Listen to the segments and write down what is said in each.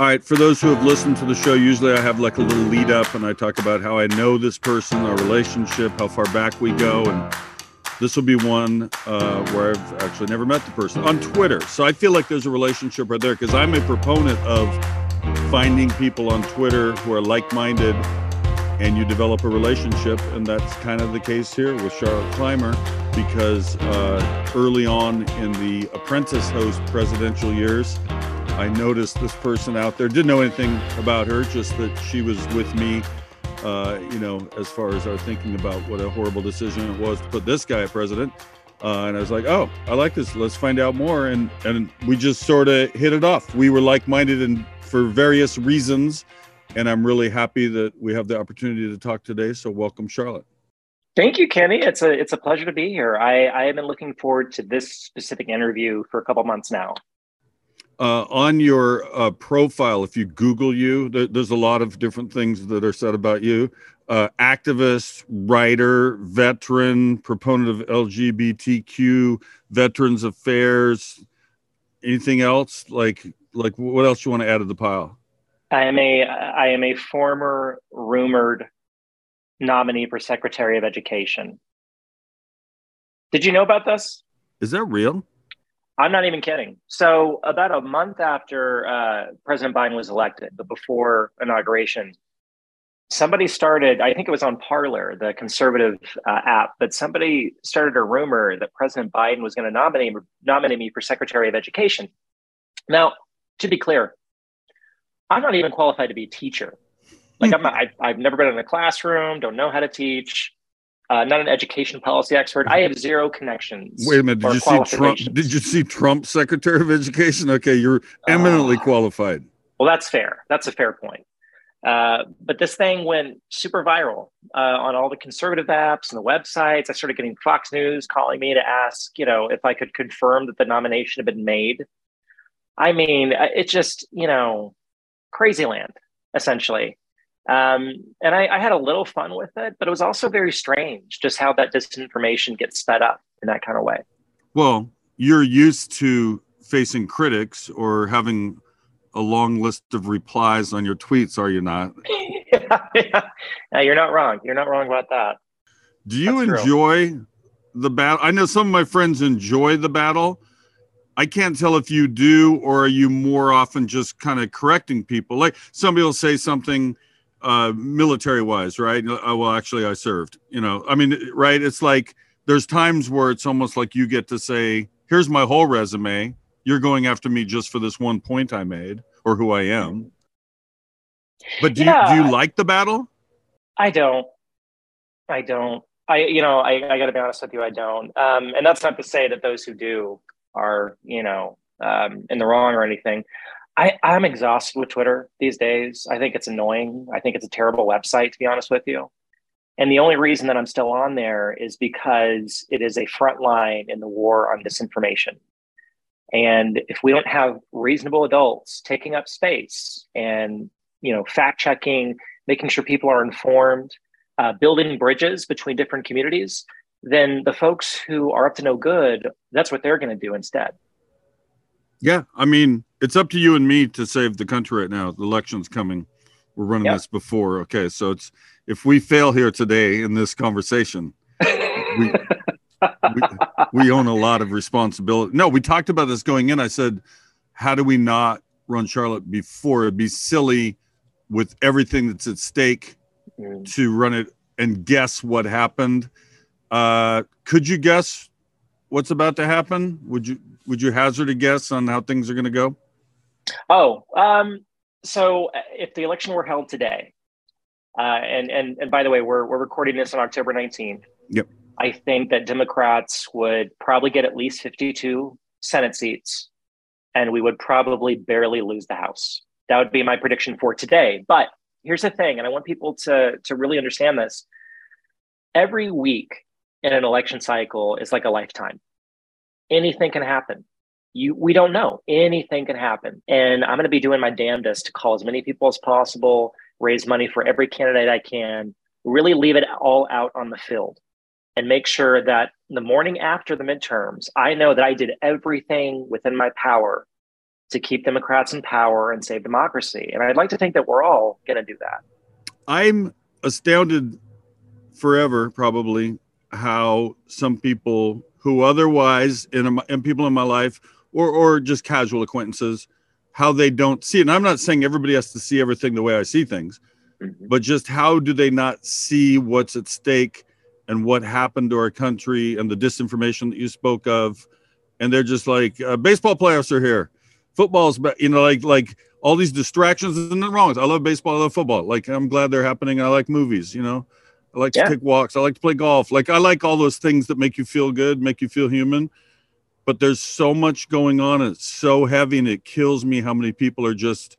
All right, for those who have listened to the show, usually I have like a little lead up and I talk about how I know this person, our relationship, how far back we go. And this will be one uh, where I've actually never met the person on Twitter. So I feel like there's a relationship right there because I'm a proponent of finding people on Twitter who are like minded and you develop a relationship. And that's kind of the case here with Charlotte Clymer because uh, early on in the apprentice host presidential years, I noticed this person out there. Didn't know anything about her, just that she was with me. Uh, you know, as far as our thinking about what a horrible decision it was to put this guy president. Uh, and I was like, oh, I like this. Let's find out more. And and we just sort of hit it off. We were like-minded and for various reasons. And I'm really happy that we have the opportunity to talk today. So welcome, Charlotte. Thank you, Kenny. It's a it's a pleasure to be here. I, I have been looking forward to this specific interview for a couple months now uh, on your uh, profile, if you Google you, there, there's a lot of different things that are said about you. Uh, activist, writer, veteran, proponent of LGBTQ, Veterans Affairs. Anything else? Like, like what else you want to add to the pile? I am a I am a former rumored nominee for Secretary of Education. Did you know about this? Is that real? I'm not even kidding. So, about a month after uh, President Biden was elected, but before inauguration, somebody started, I think it was on Parler, the conservative uh, app, but somebody started a rumor that President Biden was going to nominate, nominate me for Secretary of Education. Now, to be clear, I'm not even qualified to be a teacher. Like, I'm not, I, I've never been in a classroom, don't know how to teach uh, not an education policy expert. I have zero connections. Wait a minute. Did you see Trump? Did you see Trump Secretary of Education? Okay, you're eminently uh, qualified. Well, that's fair. That's a fair point. Uh, but this thing went super viral uh, on all the conservative apps and the websites. I started getting Fox News calling me to ask, you know, if I could confirm that the nomination had been made. I mean, uh, it's just, you know, crazy land, essentially. Um, and I, I, had a little fun with it, but it was also very strange just how that disinformation gets sped up in that kind of way. Well, you're used to facing critics or having a long list of replies on your tweets, are you not? yeah, yeah. yeah, you're not wrong. You're not wrong about that. Do you That's enjoy true. the battle? I know some of my friends enjoy the battle. I can't tell if you do, or are you more often just kind of correcting people? Like somebody will say something uh, military wise, right? Uh, well, actually, I served. You know, I mean, right? It's like there's times where it's almost like you get to say here's my whole resume. You're going after me just for this one point I made or who I am. But do, yeah, you, do you like the battle? I don't. I don't. I, you know, I, I got to be honest with you, I don't. Um, and that's not to say that those who do are, you know, um, in the wrong or anything. I, I'm exhausted with Twitter these days. I think it's annoying. I think it's a terrible website, to be honest with you. And the only reason that I'm still on there is because it is a front line in the war on disinformation. And if we don't have reasonable adults taking up space and you know fact checking, making sure people are informed, uh, building bridges between different communities, then the folks who are up to no good, that's what they're going to do instead. Yeah, I mean, it's up to you and me to save the country right now. The election's coming. We're running yep. this before. Okay, so it's if we fail here today in this conversation, we, we, we own a lot of responsibility. No, we talked about this going in. I said, how do we not run Charlotte before? It'd be silly with everything that's at stake mm. to run it and guess what happened. Uh, could you guess what's about to happen? Would you would you hazard a guess on how things are going to go? Oh, um, so uh, if the election were held today, uh, and and and by the way, we're we're recording this on October nineteenth. Yep. I think that Democrats would probably get at least fifty-two Senate seats, and we would probably barely lose the House. That would be my prediction for today. But here's the thing, and I want people to to really understand this. Every week in an election cycle is like a lifetime. Anything can happen you we don't know. Anything can happen. And i'm going to be doing my damnedest to call as many people as possible raise money for every candidate i can really leave it all out on the field and make sure that the morning after the midterms i know that i did everything within my power to keep democrats in power and save democracy. And i'd like to think that we're all going to do that. I'm astounded forever probably how some people who otherwise in, in people in my life or or just casual acquaintances how they don't see it. And I'm not saying everybody has to see everything the way I see things, mm-hmm. but just how do they not see what's at stake and what happened to our country and the disinformation that you spoke of? And they're just like, uh, baseball playoffs are here, football's, you know, like like all these distractions. There's nothing wrong with. It. I love baseball. I love football. Like I'm glad they're happening. I like movies. You know, I like yeah. to take walks. I like to play golf. Like I like all those things that make you feel good, make you feel human but there's so much going on. It's so heavy, and it kills me how many people are just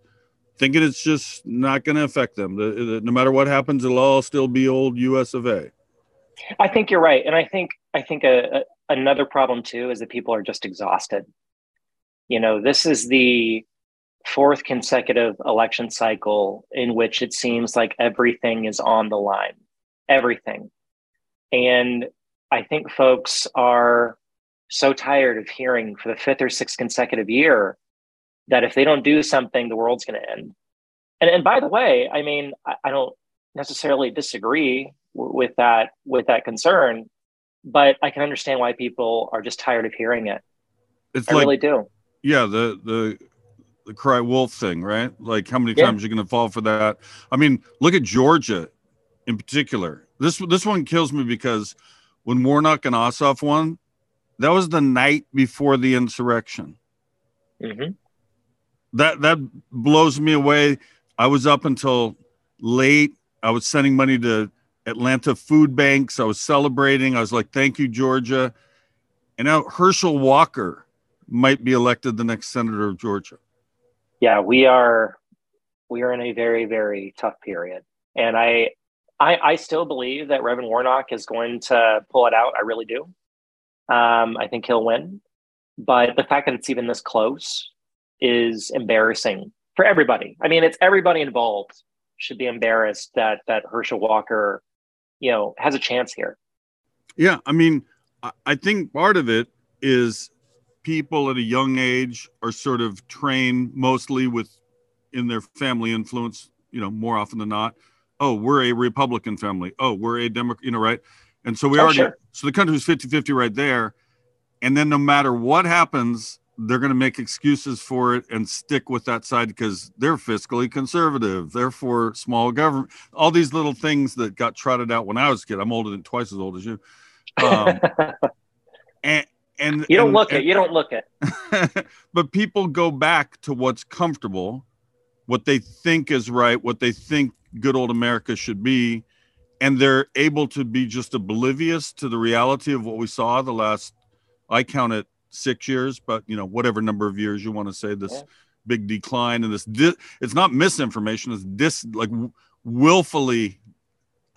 thinking it's just not going to affect them. The, the, no matter what happens, it'll all still be old U.S. of A. I think you're right, and I think I think a, a, another problem too is that people are just exhausted. You know, this is the fourth consecutive election cycle in which it seems like everything is on the line, everything, and I think folks are so tired of hearing for the fifth or sixth consecutive year that if they don't do something, the world's going to end. And, and by the way, I mean, I, I don't necessarily disagree w- with that with that concern, but I can understand why people are just tired of hearing it. It's I like, really do. Yeah, the the the cry wolf thing, right? Like how many yeah. times you're going to fall for that? I mean, look at Georgia in particular. This this one kills me because when Warnock and Ossoff won, that was the night before the insurrection. Mm-hmm. That that blows me away. I was up until late. I was sending money to Atlanta food banks. I was celebrating. I was like, "Thank you, Georgia." And now Herschel Walker might be elected the next senator of Georgia. Yeah, we are we are in a very very tough period, and I I, I still believe that Reverend Warnock is going to pull it out. I really do. Um, I think he'll win. But the fact that it's even this close is embarrassing for everybody. I mean, it's everybody involved should be embarrassed that that Herschel Walker, you know, has a chance here. Yeah, I mean, I think part of it is people at a young age are sort of trained mostly with in their family influence, you know, more often than not. Oh, we're a Republican family. Oh, we're a Democrat, you know, right? And so we oh, already, sure. so the country's 50 50 right there. And then no matter what happens, they're going to make excuses for it and stick with that side because they're fiscally conservative. Therefore, small government, all these little things that got trotted out when I was a kid. I'm older than twice as old as you. Um, and, and you don't and- look it. You don't look it. but people go back to what's comfortable, what they think is right, what they think good old America should be, and they're able to be just oblivious to the reality of what we saw the last. I count it six years, but you know whatever number of years you want to say this Yeah. big decline and this. Di- it's not misinformation. It's dis like w- willfully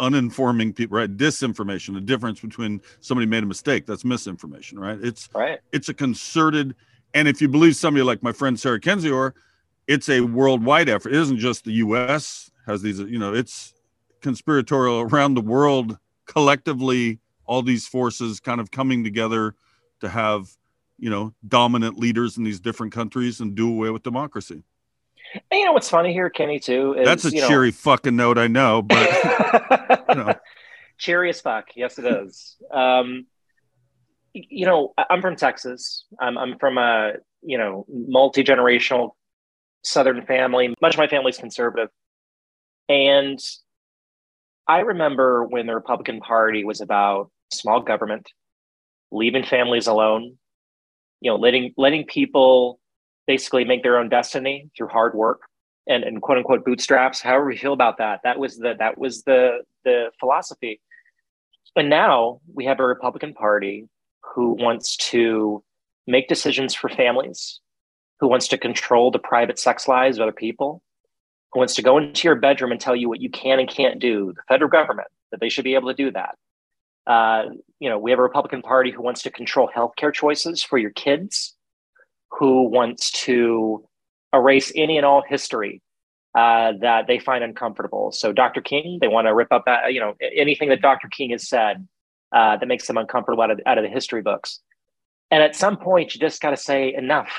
uninforming people, right? Disinformation. The difference between somebody made a mistake that's misinformation, right? It's Right. it's a concerted and if you believe somebody like my friend sarah kendzior it's a worldwide effort it isn't just the us has these you know it's conspiratorial around the world collectively all these forces kind of coming together to have you know dominant leaders in these different countries and do away with democracy And you know what's funny here, Kenny? Too is that's a you know, cheery fucking note i know but you know. cheery as fuck. Yes, it is. Um, you know, I'm from Texas. I'm, I'm from a you know multi generational Southern family. Much of my family's conservative, and I remember when the Republican Party was about small government, leaving families alone. You know, letting letting people basically make their own destiny through hard work and, and quote unquote bootstraps. However we feel about that, that was the that was the the philosophy. And now we have a Republican Party who wants to make decisions for families, who wants to control the private sex lives of other people, wants to go into your bedroom and tell you what you can and can't do. The federal government that they should be able to do that. Uh, you know, we have a Republican Party who wants to control healthcare choices for your kids, who wants to erase any and all history uh, that they find uncomfortable. So, Dr. King, they want to rip up, uh, you know, anything that Dr. King has said uh, that makes them uncomfortable out of, out of the history books. And at some point, you just got to say enough,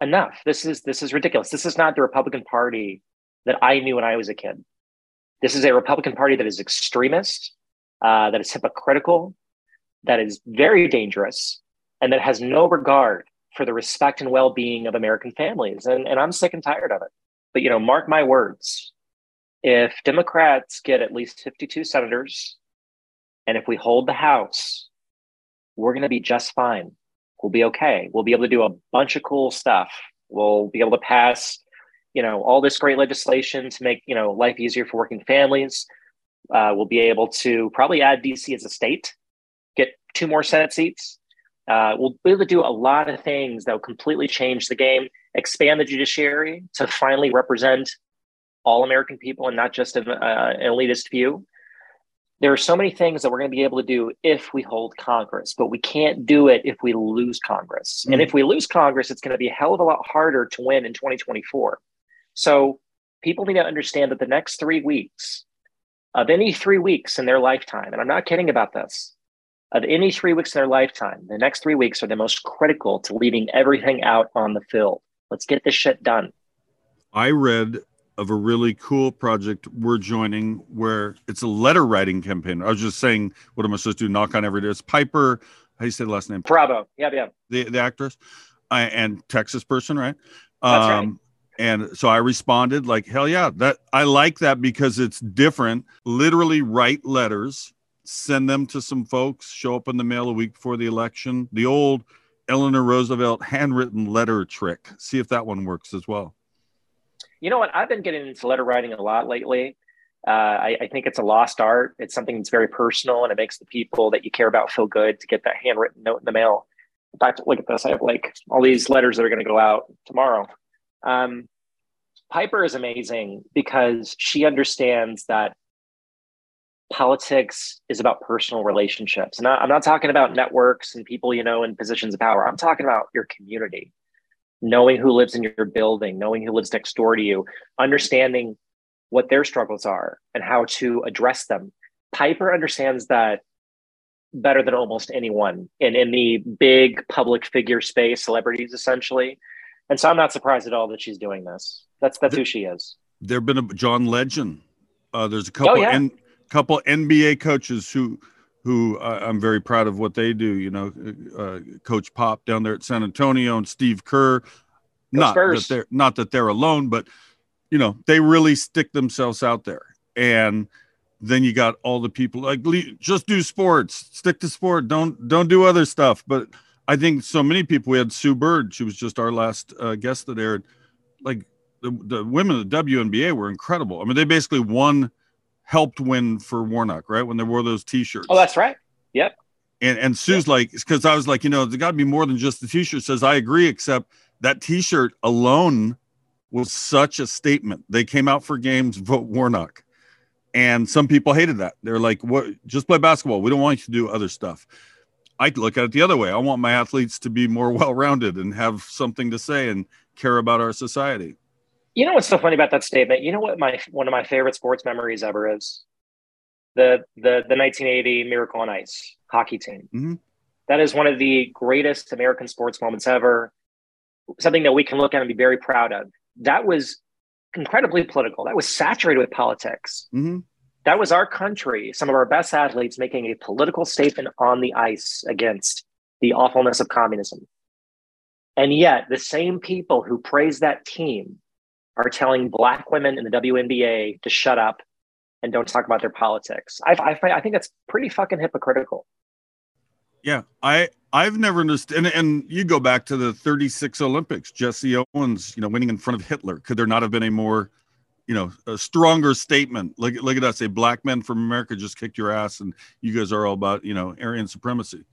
enough. This is this is ridiculous. This is not the Republican Party that I knew when I was a kid. This is a Republican Party that is extremist, uh, that is hypocritical, that is very dangerous, and that has no regard for the respect and well-being of American families. And, and I'm sick and tired of it. But you know, mark my words. If Democrats get at least 52 senators, and if we hold the House, we're going to be just fine. We'll be okay. We'll be able to do a bunch of cool stuff. We'll be able to pass, you know, all this great legislation to make you know life easier for working families. Uh, we'll be able to probably add DC as a state, get two more Senate seats. Uh, we'll be able to do a lot of things that will completely change the game, expand the judiciary to finally represent all American people and not just an, uh, an elitist few. There are so many things that we're going to be able to do if we hold Congress, but we can't do it if we lose Congress. And if we lose Congress, it's going to be a hell of a lot harder to win in 2024. So people need to understand that the next three weeks, of any three weeks in their lifetime, and I'm not kidding about this, of any three weeks in their lifetime, the next three weeks are the most critical to leaving everything out on the field. Let's get this shit done. I read of a really cool project we're joining where it's a letter writing campaign. I was just saying, what am I supposed to do? Knock on every door. It's Piper. How do you say the last name? Perabo. Yeah, yeah. The the actress, uh, and Texas person, right? That's right. And so I responded like, hell yeah, that I like that because it's different. Literally write letters, send them to some folks, show up in the mail a week before the election. The old Eleanor Roosevelt handwritten letter trick. See if that one works as well. You know what? I've been getting into letter writing a lot lately. Uh, I, I think it's a lost art. It's something that's very personal, and it makes the people that you care about feel good to get that handwritten note in the mail. In fact, look at this. I have like all these letters that are going to go out tomorrow. Um, Piper is amazing because she understands that politics is about personal relationships. And I, I'm not talking about networks and people, you know, in positions of power. I'm talking about your community, knowing who lives in your building, knowing who lives next door to you, understanding what their struggles are and how to address them. Piper understands that better than almost anyone in, in the big public figure space, celebrities essentially. And so I'm not surprised at all that she's doing this. That's that's who she is. There have been a John Legend. Uh, there's a couple Oh, yeah. N, couple NBA coaches who who uh, I'm very proud of what they do. You know, uh, Coach Pop down there at San Antonio and Steve Kerr. not Spurs. that they're not that they're alone, but you know they really stick themselves out there. And then you got all the people like just do sports, stick to sport, don't don't do other stuff. But I think so many people. We had Sue Bird. She was just our last uh, guest that aired. Like the, the women of the WNBA were incredible. I mean, they basically won, helped win for Warnock, right? When they wore those T-shirts. Oh, that's right. Yep. And and Sue's like, because I was like, you know, there got to be more than just the T-shirt. Says I agree, except that T-shirt alone was such a statement. They came out for games, vote Warnock, and some people hated that. They're like, "What? Just play basketball. We don't want you to do other stuff." I look at it the other way. I want my athletes to be more well-rounded and have something to say and care about our society. You know what's so funny about that statement? You know what my one of my favorite sports memories ever is the the the 1980 Miracle on Ice hockey team. Mm-hmm. That is one of the greatest American sports moments ever. Something that we can look at and be very proud of. That was incredibly political. That was saturated with politics. Mm-hmm. That was our country, some of our best athletes making a political statement on the ice against the awfulness of communism. And yet, the same people who praise that team are telling Black women in the WNBA to shut up and don't talk about their politics. I, I, I think that's pretty fucking hypocritical. Yeah, I I've never understood. And, and you go back to the 36 Olympics, Jesse Owens, you know, winning in front of Hitler. Could there not have been a more, you know, a stronger statement? Look, look at us, say black men from America just kicked your ass, and you guys are all about, you know, Aryan supremacy.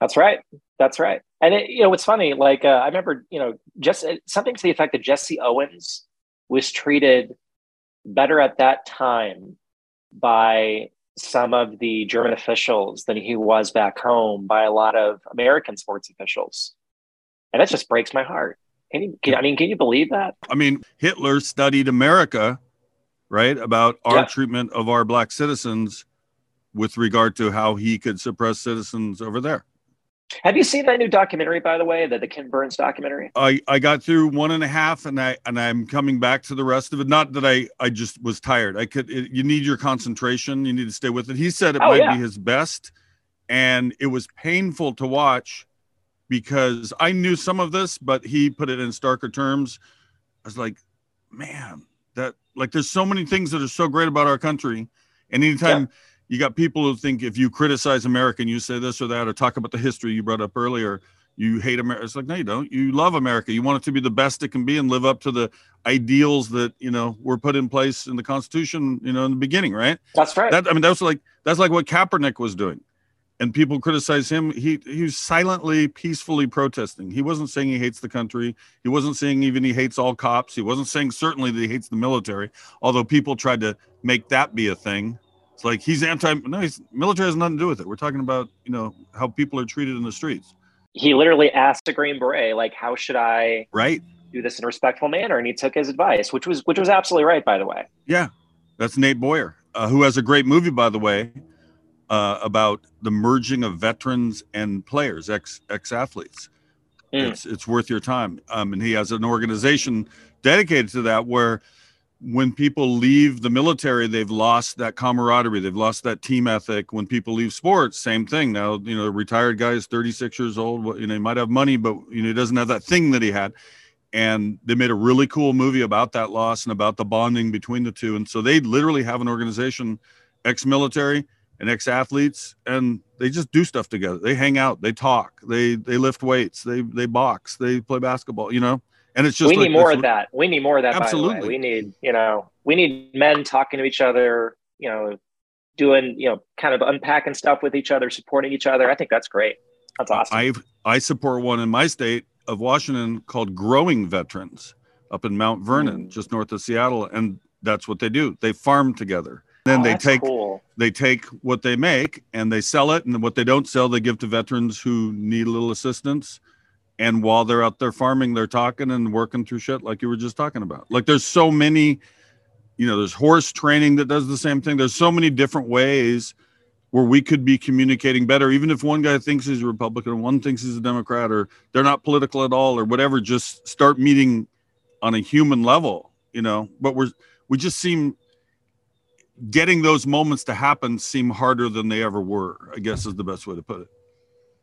That's right. That's right. And it, you know, what's funny, like uh, I remember, you know, just something to the effect that Jesse Owens was treated better at that time by some of the German officials than he was back home by a lot of American sports officials. And that just breaks my heart. Can you, can, I mean, can you believe that? I mean, Hitler studied America, right? About our yeah. treatment of our black citizens with regard to how he could suppress citizens over there. Have you seen that new documentary, by the way, the, the Ken Burns documentary? I, I got through one and a half and I and I'm coming back to the rest of it. Not that I I just was tired. I could it, you need your concentration. You need to stay with it. He said it oh, might yeah. be his best, and it was painful to watch because I knew some of this, but he put it in starker terms. I was like, man, that like there's so many things that are so great about our country, and anytime. Yeah you got people who think if you criticize America and you say this or that or talk about the history you brought up earlier, you hate America. It's like, no, you don't. You love America. You want it to be the best it can be and live up to the ideals that, you know, were put in place in the Constitution, you know, in the beginning, right? That's right. That, I mean, that's like that's like what Kaepernick was doing. And people criticize him. He he was silently, peacefully protesting. He wasn't saying he hates the country. He wasn't saying even he hates all cops. He wasn't saying certainly that he hates the military, although people tried to make that be a thing it's like he's anti. No, he's military has nothing to do with it. We're talking about you know how people are treated in the streets. He literally asked a Green Beret, like, "How should I right do this in a respectful manner?" And he took his advice, which was which was absolutely right, by the way. Yeah, that's Nate Boyer, uh, who has a great movie, by the way, uh, about the merging of veterans and players, ex ex athletes. Mm. It's it's worth your time, um, and he has an organization dedicated to that where when people leave the military, they've lost that camaraderie. They've lost that team ethic. When people leave sports, same thing. Now, you know, a retired guy is 36 years old. You know, he might have money, but you know, he doesn't have that thing that he had. And they made a really cool movie about that loss and about the bonding between the two. And so they literally have an organization, ex-military and ex-athletes, and they just do stuff together. They hang out, they talk, they they lift weights, they they box, they play basketball. You know, and it's just we like, need more of that. We need more of that. Absolutely. We need, you know, we need men talking to each other, you know, doing, you know, kind of unpacking stuff with each other, supporting each other. I think that's great. That's awesome. I I support one in my state of Washington called Growing Veterans up in Mount Vernon, mm. just north of Seattle, and that's what they do. They farm together. Then oh, they take cool. they take what they make and they sell it, and what they don't sell, they give to veterans who need a little assistance. And while they're out there farming they're talking and working through shit like you were just talking about. Like there's so many you know there's horse training that does the same thing. There's so many different ways where we could be communicating better. Even if one guy thinks he's a republican and one thinks he's a democrat or they're not political at all or whatever just start meeting on a human level you know? But we're we just seem getting those moments to happen seem harder than they ever were i guess is the best way to put it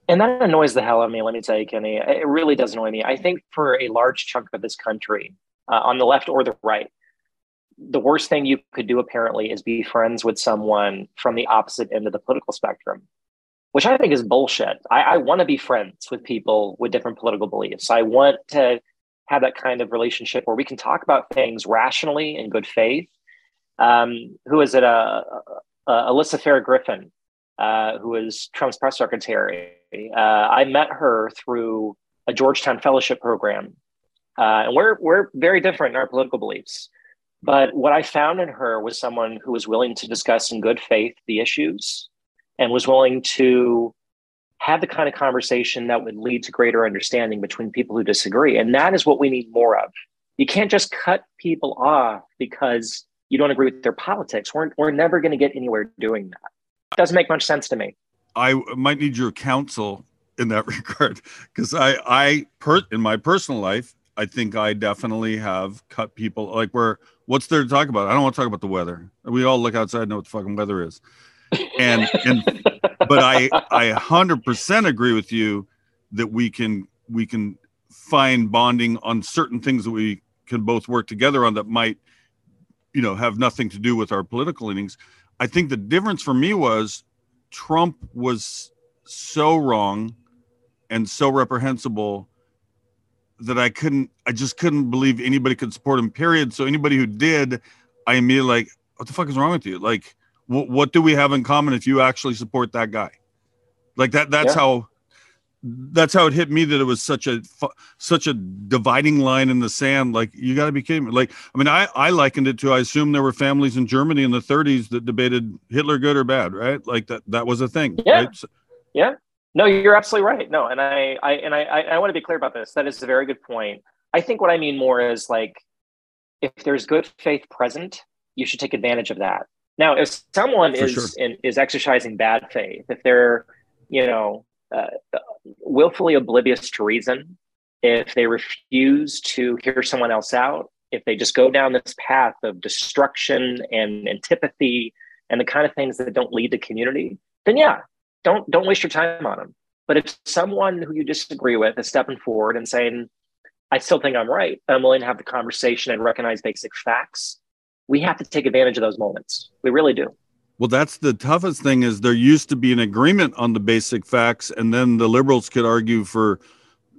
and that annoys the hell out of me. Let me tell you, Kenny, it really does annoy me. I think for a large chunk of this country, uh, on the left or the right, the worst thing you could do apparently is be friends with someone from the opposite end of the political spectrum. which I think is bullshit. I, I want to be friends with people with different political beliefs. I want to have that kind of relationship where we can talk about things rationally in good faith. Um, who is it? Uh, uh, Alyssa Farah Griffin, uh, who is Trump's press secretary. Uh, I met her through a Georgetown fellowship program, uh, and we're we're very different in our political beliefs. But what I found in her was someone who was willing to discuss in good faith the issues and was willing to have the kind of conversation that would lead to greater understanding between people who disagree. And that is what we need more of. You can't just cut people off because you don't agree with their politics. We're, we're never going to get anywhere doing that. It doesn't make much sense to me. I might need your counsel in that regard because I, I per, in my personal life, I think I definitely have cut people like where what's there to talk about? I don't want to talk about the weather. We all look outside and know what the fucking weather is. And and but I I 100% agree with you that we can we can find bonding on certain things that we can both work together on that might you know have nothing to do with our political leanings. I think the difference for me was Trump was so wrong and so reprehensible that I couldn't I just couldn't believe anybody could support him period so anybody who did I immediately like what the fuck is wrong with you like what, what do we have in common if you actually support that guy like that that's yeah. how that's how it hit me that it was such a such a dividing line in the sand. Like you got to be kidding me. Like i mean i i likened it to i assume there were families in germany in the 30s that debated hitler good or bad right? Like that that was a thing yeah. right? so, yeah. No you're absolutely right. No and i i and i i want to be clear about this. That is a very good point. I think what i mean more is like if there's good faith present you should take advantage of that. Now, if someone For is sure. in, is exercising bad faith, if they're you know uh, willfully oblivious to reason, if they refuse to hear someone else out, if they just go down this path of destruction and antipathy and the kind of things that don't lead to community, then yeah, don't don't waste your time on them. But if someone who you disagree with is stepping forward and saying, "I still think I'm right," I'm willing to have the conversation and recognize basic facts we have to take advantage of those moments. We really do. Well, that's the toughest thing is there used to be an agreement on the basic facts, and then the liberals could argue for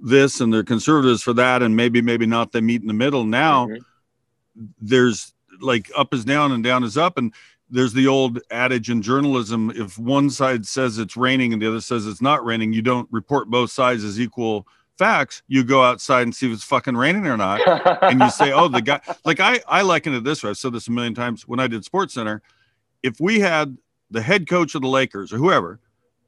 this and the conservatives for that, and maybe, maybe not. They meet in the middle. Now mm-hmm. there's like up is down and down is up. And there's the old adage in journalism if one side says it's raining and the other says it's not raining, you don't report both sides as equal facts, you go outside and see if it's fucking raining or not. and you say, oh, the guy, like I, I liken it this way. I've said this a million times when I did Sports Center. If we had the head coach of the Lakers or whoever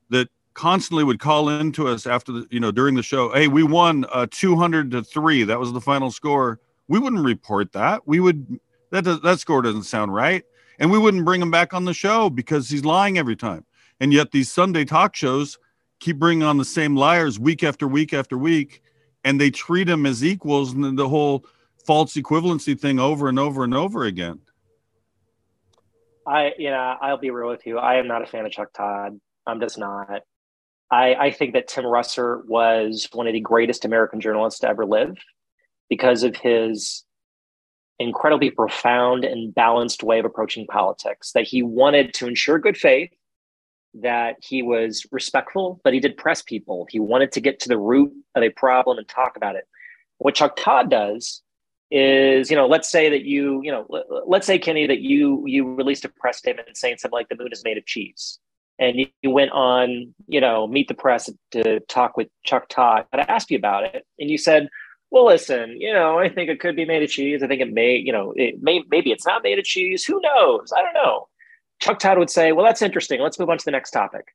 that constantly would call in to us after the, you know, during the show, hey, we won uh, 200 to three. That was the final score. We wouldn't report that. We would, that, does, that score doesn't sound right. And we wouldn't bring him back on the show because he's lying every time. And yet these Sunday talk shows, keep bringing on the same liars week after week after week, and they treat them as equals, and the whole false equivalency thing over and over and over again. I, you know, I'll be real with you. I am not a fan of Chuck Todd. I'm just not. I, I think that Tim Russert was one of the greatest American journalists to ever live because of his incredibly profound and balanced way of approaching politics. That he wanted to ensure good faith that he was respectful, but he did press people. He wanted to get to the root of a problem and talk about it. What Chuck Todd does is, you know, let's say that you, you know, let's say Kenny that you you released a press statement saying something like the moon is made of cheese, and you, went on, you know, meet the press to talk with Chuck Todd. I asked you about it, and you said, well, listen, you know, I think it could be made of cheese. I think it may, you know, it may maybe it's not made of cheese. Who knows? I don't know. Chuck Todd would say, Well, that's interesting. Let's move on to the next topic.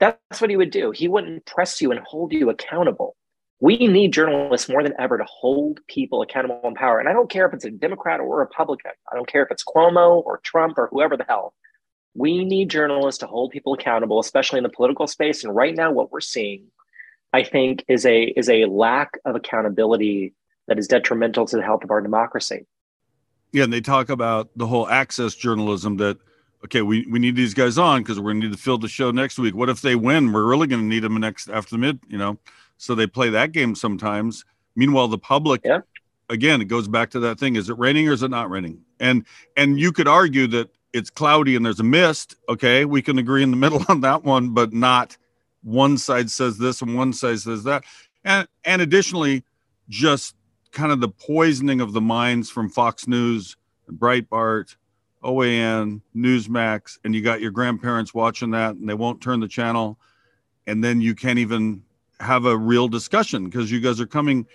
That's what he would do. He wouldn't press you and hold you accountable. We need journalists more than ever to hold people accountable in power. And I don't care if it's a Democrat or a Republican. I don't care if it's Cuomo or Trump or whoever the hell. We need journalists to hold people accountable, especially in the political space. And right now, what we're seeing, I think, is a is a lack of accountability that is detrimental to the health of our democracy. Yeah, and they talk about the whole access journalism that okay, we, we need these guys on because we're going to need to fill the show next week. What if they win? We're really going to need them next after the mid, you know? So they play that game sometimes. Meanwhile, the public, yeah. again, it goes back to that thing: is it raining or is it not raining? And and you could argue that it's cloudy and there's a mist, okay, we can agree in the middle on that one, but not one side says this and one side says that. And and additionally, just kind of the poisoning of the minds from Fox News, Breitbart, OAN, Newsmax, and you got your grandparents watching that and they won't turn the channel. And then you can't even have a real discussion because you guys are coming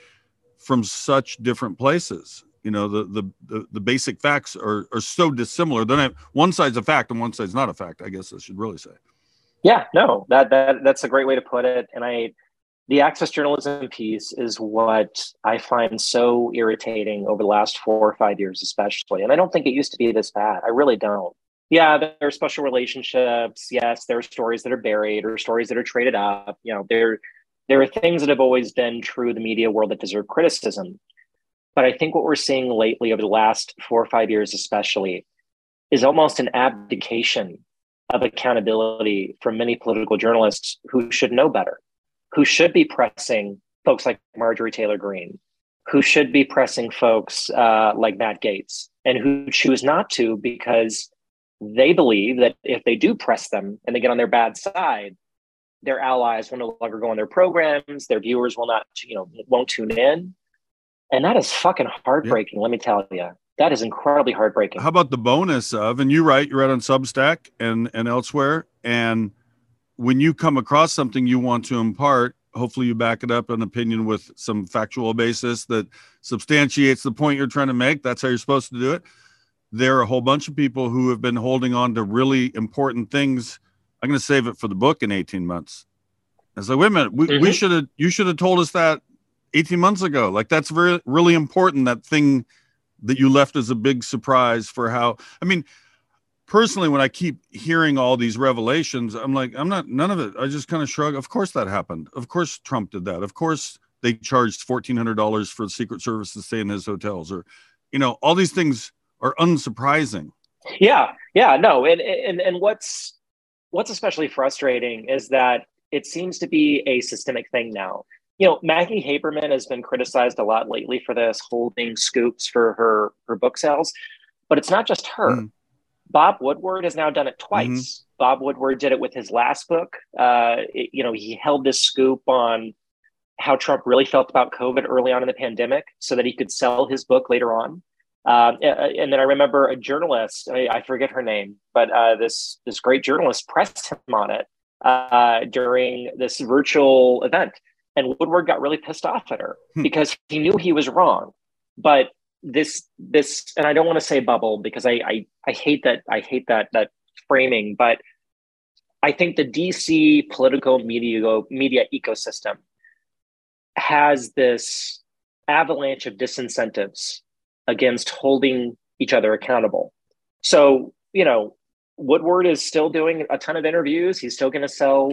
from such different places. You know, the the the, the basic facts are, are so dissimilar. Then one side's a fact and one side's not a fact, I guess I should really say. Yeah, no, that that that's a great way to put it. And I the access journalism piece is what I find so irritating over the last four or five years, especially. And I don't think it used to be this bad. I really don't. Yeah, there are special relationships. Yes, there are stories that are buried or stories that are traded up. You know, there there are things that have always been true the media world that deserve criticism. But I think what we're seeing lately over the last four or five years, especially, is almost an abdication of accountability from many political journalists who should know better who should be pressing folks like Marjorie Taylor Greene, who should be pressing folks uh, like Matt Gaetz, and who choose not to because they believe that if they do press them and they get on their bad side, their allies will no longer go on their programs, their viewers will not, you know, won't tune in. And that is fucking heartbreaking, yeah. let me tell you. That is incredibly heartbreaking. How about the bonus of, and you write, you write on Substack and and elsewhere, and when you come across something you want to impart, hopefully you back it up an opinion with some factual basis that substantiates the point you're trying to make. That's how you're supposed to do it. There are a whole bunch of people who have been holding on to really important things. I'm going to save it for the book in 18 months. I was like, wait a minute, we, mm-hmm. we should have, you should have told us that 18 months ago. Like that's very, really important. That thing that you left as a big surprise for how, I mean, personally, when I keep hearing all these revelations, I'm like, I'm not, none of it. I just kind of shrug. Of course that happened. Of course Trump did that. Of course they charged $1,400 for the Secret Service to stay in his hotels or, you know, all these things are unsurprising. Yeah. Yeah. No. And, and, and what's, what's especially frustrating is that it seems to be a systemic thing now. You know, Maggie Haberman has been criticized a lot lately for this holding scoops for her her book sales, but it's not just her. Mm. Bob Woodward has now done it twice. Mm-hmm. Bob Woodward did it with his last book. Uh, it, you know, he held this scoop on how Trump really felt about COVID early on in the pandemic, so that he could sell his book later on. Uh, and then I remember a journalist, I, I forget her name, but uh, this this great journalist pressed him on it uh, during this virtual event, and Woodward got really pissed off at her hmm. because he knew he was wrong, but this this and i don't want to say bubble because I, I i hate that i hate that that framing but i think the dc political media media ecosystem has this avalanche of disincentives against holding each other accountable so you know woodward is still doing a ton of interviews he's still going to sell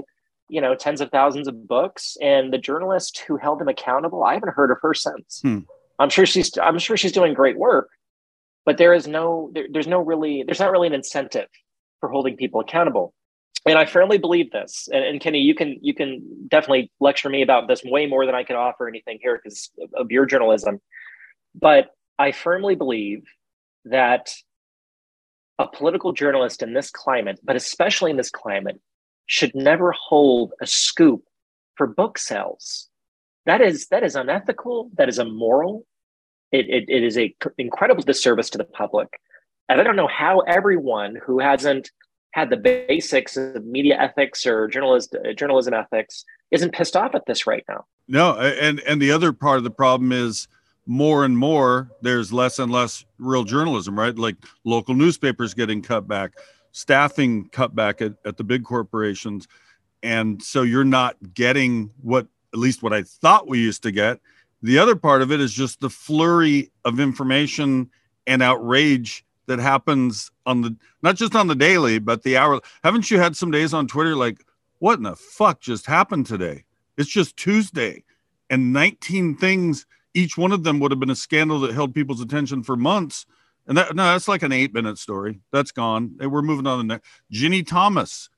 you know tens of thousands of books and the journalist who held him accountable i haven't heard of her since hmm. I'm sure she's I'm sure she's doing great work, but there is no there, there's no really there's not really an incentive for holding people accountable. And I firmly believe this. And, and Kenny, you can you can definitely lecture me about this way more than I can offer anything here because of your journalism. But I firmly believe that a political journalist in this climate, but especially in this climate, should never hold a scoop for book sales. That is that is unethical. That is immoral. It, it, it is a incredible disservice to the public. And i don't know how everyone who hasn't had the basics of media ethics or journalist, uh, journalism ethics isn't pissed off at this right now. No and and the other part of the problem is more and more there's less and less real journalism right like local newspapers getting cut back staffing cut back at, at the big corporations and so you're not getting what at least what I thought we used to get. The other part of it is just the flurry of information and outrage that happens on the not just on the daily, but the hour. Haven't you had some days on Twitter like, what in the fuck just happened today? It's just Tuesday, and 19 things. Each one of them would have been a scandal that held people's attention for months. And that no, that's like an eight minute story. That's gone. And we're moving on to the next. Ginni Thomas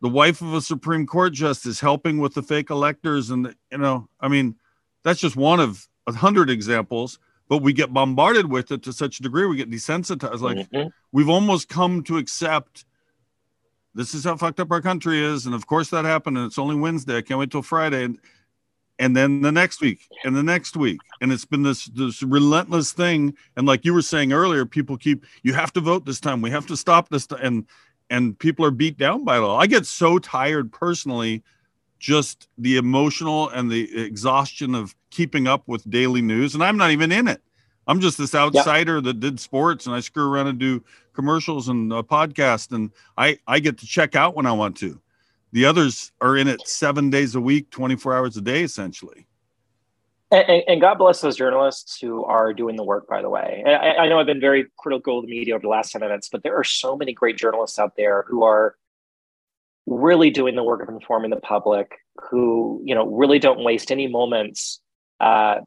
the wife of a Supreme Court justice helping with the fake electors. And, you know, I mean, that's just one of a hundred examples. but we get bombarded with it to such a degree we get desensitized. Like Mhm. we've almost come to accept this is how fucked up our country is, and of course that happened, and it's only Wednesday. I can't wait till Friday, and and then the next week, and the next week, and it's been this this relentless thing. And like you were saying earlier, people keep you have to vote this time. We have to stop this, t-" and and people are beat down by it all. I get so tired personally, just the emotional and the exhaustion of keeping up with daily news, and I'm not even in it. I'm just this outsider that did sports, and I screw around and do commercials and uh, a podcast, and I I get to check out when I want to. The others are in it seven days a week, 24 hours a day, essentially. And, and- God bless those journalists who are doing the work, by the way. I, I know I've been very critical of the media over the last 10 minutes, but there are so many great journalists out there who are really doing the work of informing the public, who, you know, really don't waste any moments uh,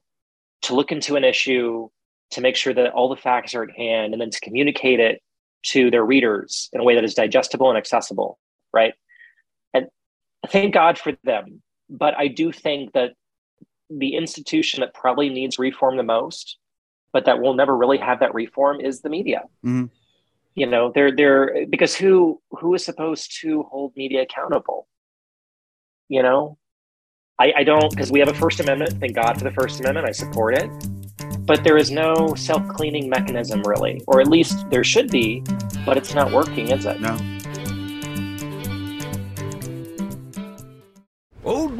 to look into an issue, to make sure that all the facts are at hand, and then to communicate it to their readers in a way that is digestible and accessible, right? Thank God for them. But I do think that the institution that probably needs reform the most, but that will never really have that reform is the media. Mhm. You know, they're they're because who who is supposed to hold media accountable? You know, I, I don't because we have a First Amendment. Thank God for the First Amendment. I support it, but there is no self cleaning mechanism really, or at least there should be, but it's not working, is it? No. Old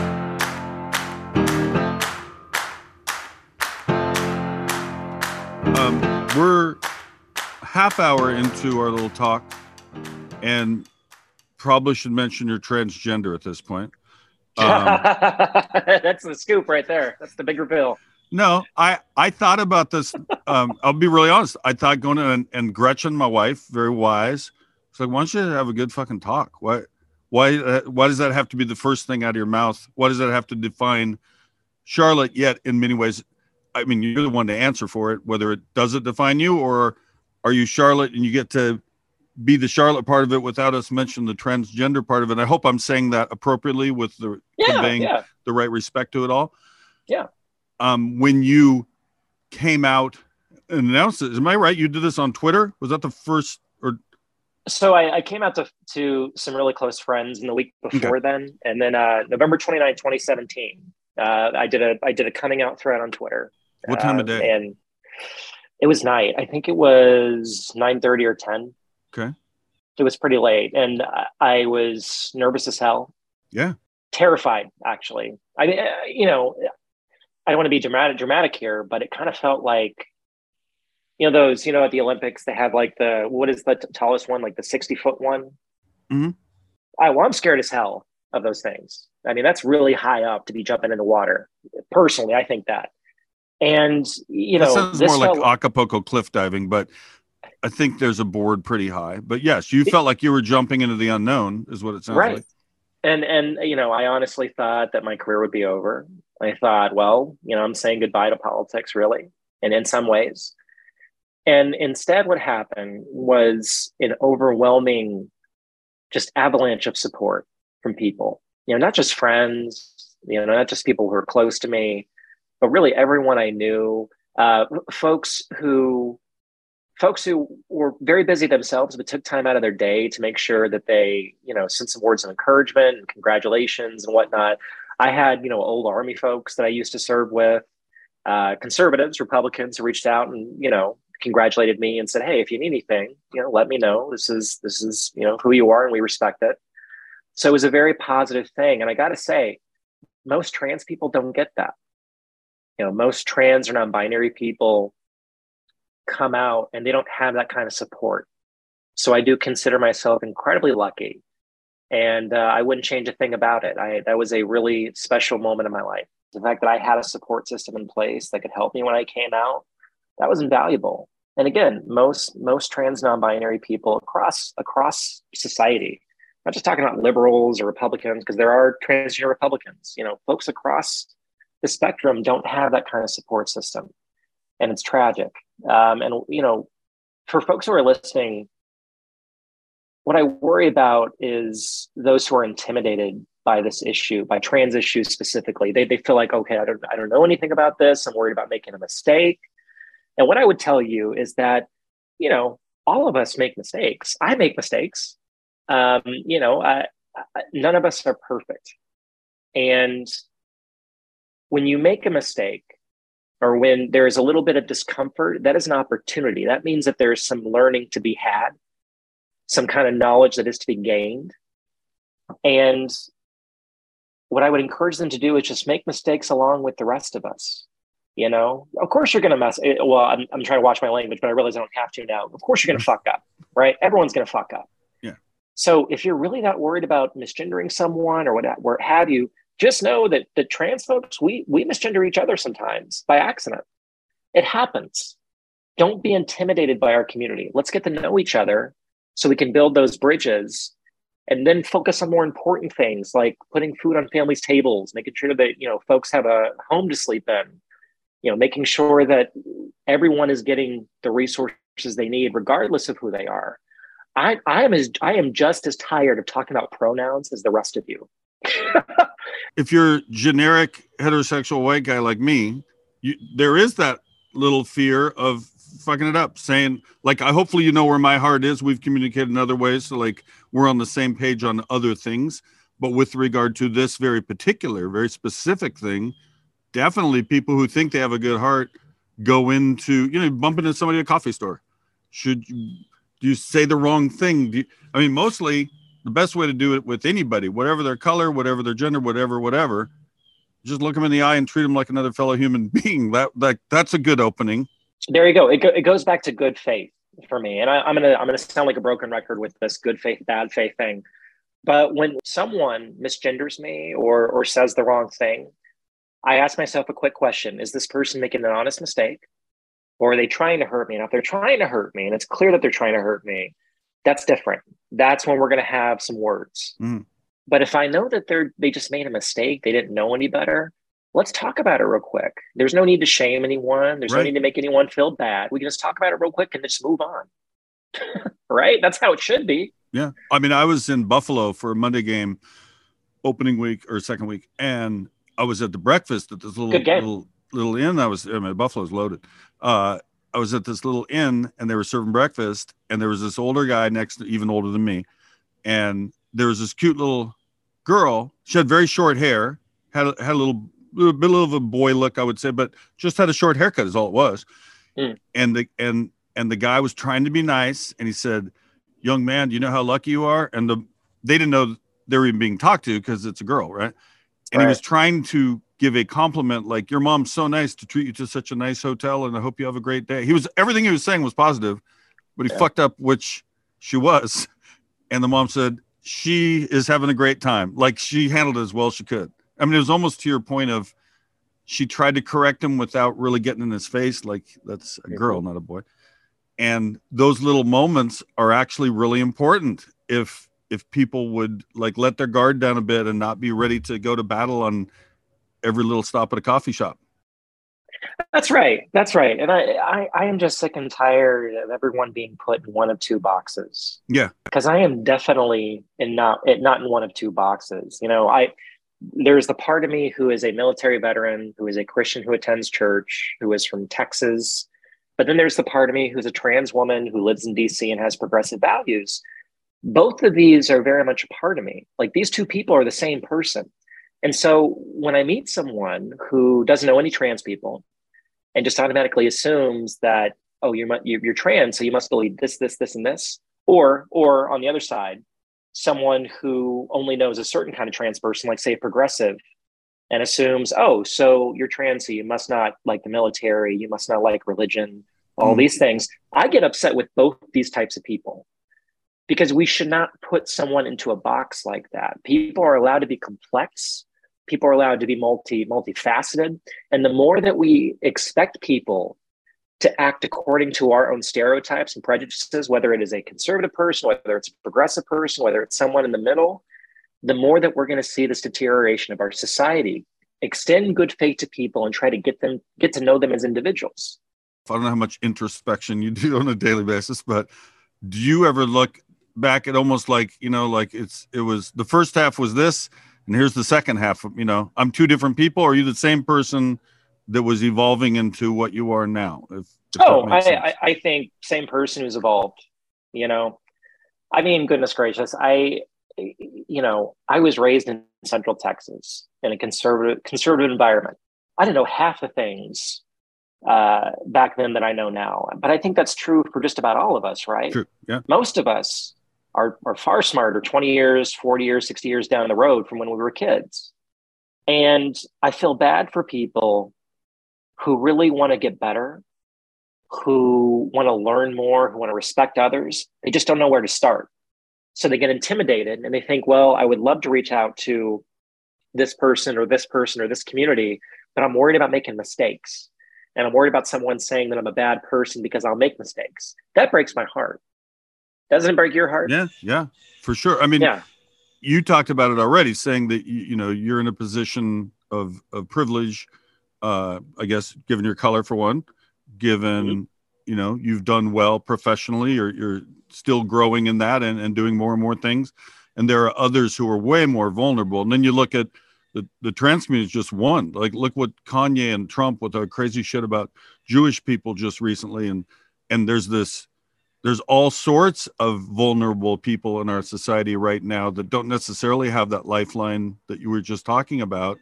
We're half hour into our little talk, and probably should mention you're transgender at this point. Um, That's the scoop right there. That's the big reveal. no, I I thought about this. Um, I'll be really honest. I thought going to and, and Gretchen, my wife, very wise. It's like, why don't you have a good fucking talk? Why, why, uh, why does that have to be the first thing out of your mouth? Why does that have to define Charlotte? Yet, in many ways, I mean, you're the one to answer for it. Whether it does it define you, or are you Charlotte and you get to be the Charlotte part of it without us mentioning the transgender part of it? I hope I'm saying that appropriately with the Yeah, conveying yeah. the right respect to it all. Yeah. Um, when you came out and announced it, am I right? You did this on Twitter. Was that the first? Or So I, I came out to, to some really close friends in the week before then, and then uh, November 29, 2017, uh, I did a I did a coming out thread on Twitter. What time of Um, day? And it was night. I think it was 9:30 or 10. okay, It was pretty late, and I, was nervous as hell, yeah, terrified actually. I mean, uh, you know, I don't want to be dramatic dramatic here, but it kind of felt like you know those you know at the olympics they have like the what is the t- tallest one like the 60 foot one Mhm. I, well i'm scared as hell of those things i mean that's really high up to be jumping in the water personally i think that and you that know sounds this more like felt- Acapulco cliff diving, but I think there's a board pretty high. But yes, you felt like you were jumping into the unknown, is what it sounds right like. and and you know i honestly thought that my career would be over i thought well you know i'm saying goodbye to politics really and in some ways and instead what happened was an overwhelming just avalanche of support from people you know not just friends you know not just people who are close to me but really everyone i knew uh, folks who folks who were very busy themselves but took time out of their day to make sure that they you know sent some words of encouragement and congratulations and whatnot. I had you know old army folks that i used to serve with uh, conservatives republicans who reached out and you know congratulated me and said hey if you need anything you know let me know. This is this is you know who you are and we respect it. So it was a very positive thing. And i got to say most trans people don't get that you know most trans or non-binary people come out and they don't have that kind of support. So I do consider myself incredibly lucky, and uh, I wouldn't change a thing about it. I that was a really special moment in my life. The fact that I had a support system in place that could help me when I came out, that was invaluable. And again, most most trans non-binary people across across society, not just talking about liberals or Republicans, because there are transgender Republicans. You know, folks across the spectrum don't have that kind of support system, and it's tragic. Um, and you know, for folks who are listening, what I worry about is those who are intimidated by this issue, by trans issues specifically. They they feel like, okay, I don't I don't know anything about this. I'm worried about making a mistake. And what I would tell you is that, you know, all of us make mistakes. I make mistakes. Um, you know, I, I, none of us are perfect. And when you make a mistake, or when there is a little bit of discomfort, that is an opportunity. That means that there's some learning to be had, some kind of knowledge that is to be gained. And what I would encourage them to do is just make mistakes along with the rest of us. You know, of course you're going to mess. eh, Well, I'm, I'm trying to watch my language, but I realize I don't have to now. Of course you're going to fuck up, right? Everyone's going to fuck up. Yeah. So if you're really not worried about misgendering someone or what, what have you, just know that the trans folks we we misgender each other sometimes by accident. It happens. Don't be intimidated by our community. Let's get to know each other so we can build those bridges and then focus on more important things like putting food on families' tables, making sure that you know folks have a home to sleep in, you know, making sure that everyone is getting the resources they need, regardless of who they are. I, I am as I am just as tired of talking about pronouns as the rest of you. if you're generic heterosexual white guy like me, you, there is that little fear of fucking it up, saying like, I hopefully you know where my heart is. We've communicated in other ways, so like we're on the same page on other things. But with regard to this very particular, very specific thing, definitely people who think they have a good heart go into you know bump into somebody at a coffee store. Should you do you say the wrong thing? You, I mean, mostly the best way to do it with anybody, whatever their color, whatever their gender, whatever, whatever, just look them in the eye and treat them like another fellow human being. That that that's a good opening. There you go. It, go, it goes back to good faith for me, and I, I'm gonna I'm gonna sound like a broken record with this good faith bad faith thing. But when someone misgenders me or or says the wrong thing, I ask myself a quick question: Is this person making an honest mistake, or are they trying to hurt me? And if they're trying to hurt me, and it's clear that they're trying to hurt me, that's different. That's when we're going to have some words. Mm. But if I know that they're they just made a mistake, they didn't know any better, let's talk about it real quick. There's no need to shame anyone. There's no need to make anyone feel bad. We can just talk about it real quick and just move on. right? That's how it should be. Yeah. I mean, I was in Buffalo for a Monday game opening week or second week, and I was at the breakfast at this little little little inn. I was I mean, Buffalo's loaded. Uh I was at this little inn and they were serving breakfast, and there was this older guy next to even older than me, and there was this cute little girl. She had very short hair, had a, had a little little bit of a boy look, I would say, but just had a short haircut is all it was. Mm. And the and and the guy was trying to be nice, and he said, "Young man, do you know how lucky you are?" And the they didn't know they were even being talked to because it's a girl, right? And he was trying to give a compliment like your mom's so nice to treat you to such a nice hotel and I hope you have a great day. He was everything he was saying was positive, but he yeah. fucked up which she was. And the mom said she is having a great time. Like she handled it as well as she could. I mean, it was almost to your point of she tried to correct him without really getting in his face. Like that's a girl, not a boy. And those little moments are actually really important if if people would like let their guard down a bit and not be ready to go to battle on every little stop at a coffee shop. That's right. That's right. And I, I, I am just sick and tired of everyone being put in one of two boxes. Yeah. Because I am definitely in not not in one of two boxes. You know, I there's the part of me who is a military veteran, who is a Christian who attends church, who is from Texas. But then there's the part of me who's a trans woman who lives in DC and has progressive values. Both of these are very much a part of me. Like these two people are the same person. And so when I meet someone who doesn't know any trans people and just automatically assumes that, oh, you're, you're trans, so you must believe this, this, this, and this, or, or on the other side, someone who only knows a certain kind of trans person, like say a progressive, and assumes, oh, so you're trans, so you must not like the military, you must not like religion, all mm. these things. I get upset with both these types of people because we should not put someone into a box like that. People are allowed to be complex people are allowed to be multi multifaceted. And the more that we expect people to act according to our own stereotypes and prejudices whether it is a conservative person whether it's a progressive person whether it's someone in the middle the more that we're going to see this deterioration of our society extend good faith to people and try to get them get to know them as individuals. I don't know how much introspection you do on a daily basis but do you ever look back at almost like you know like it's it was the first half was this and here's the second half of you know i'm two different people. Or are you the same person that was evolving into what you are now? If, if oh I, I, I think same person who's evolved you know. I mean goodness gracious i you know i was raised in central texas in a conservative conservative environment. I didn't know half the things uh, back then that i know now but i think that's true for just about all of us right? True. yeah. Most of us are, are far smarter 20 years, 40 years, 60 years down the road from when we were kids. And I feel bad for people who really want to get better, who want to learn more, who want to respect others. They just don't know where to start. So they get intimidated and they think, well, I would love to reach out to this person or this person or this community, but I'm worried about making mistakes. And I'm worried about someone saying that I'm a bad person because I'll make mistakes. That breaks my heart doesn't it break your heart. Yeah, yeah, for sure. I mean, yeah. you talked about it already, saying that you, you know you're in a position of of privilege. Uh, I guess, given your color for one, given mm-hmm. you know you've done well professionally, or you're still growing in that and, and doing more and more things. And there are others who are way more vulnerable. And then you look at the, the trans community is just one. Like look what Kanye and Trump with the crazy shit about Jewish people just recently. And and there's this there's all sorts of vulnerable people in our society right now that don't necessarily have that lifeline that you were just talking about.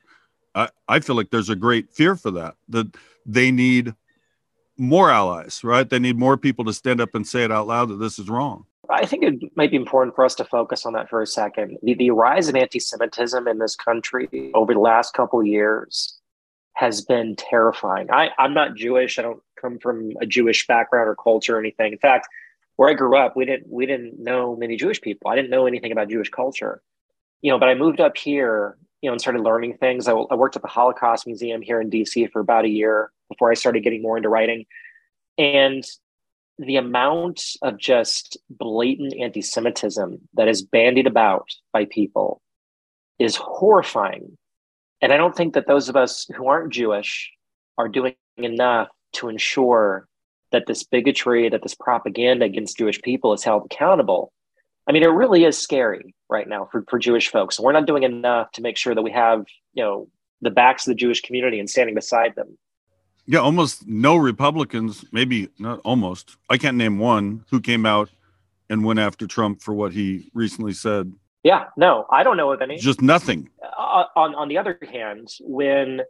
I, I feel like there's a great fear for that, that they need more allies, right? They need more people to stand up and say it out loud that this is wrong. I think it might be important for us to focus on that for a second. The, the rise of anti Semitism in this country over the last couple years has been terrifying. I, I'm not Jewish. I don't come from a Jewish background or culture or anything. In fact, where I grew up, we didn't we didn't know many Jewish people. I didn't know anything about Jewish culture, you know. But I moved up here, you know, and started learning things. I, I worked at the Holocaust Museum here in DC for about a year before I started getting more into writing, and the amount of just blatant anti-Semitism that is bandied about by people is horrifying. And I don't think that those of us who aren't Jewish are doing enough to ensure that this bigotry, that this propaganda against Jewish people is held accountable. I mean, it really is scary right now for, for Jewish folks. We're not doing enough to make sure that we have, you know, the backs of the Jewish community and standing beside them. Yeah, almost no Republicans, maybe not almost. I can't name one who came out and went after Trump for what he recently said. Yeah, no, I don't know of any. Just nothing. Uh, on on the other hand, when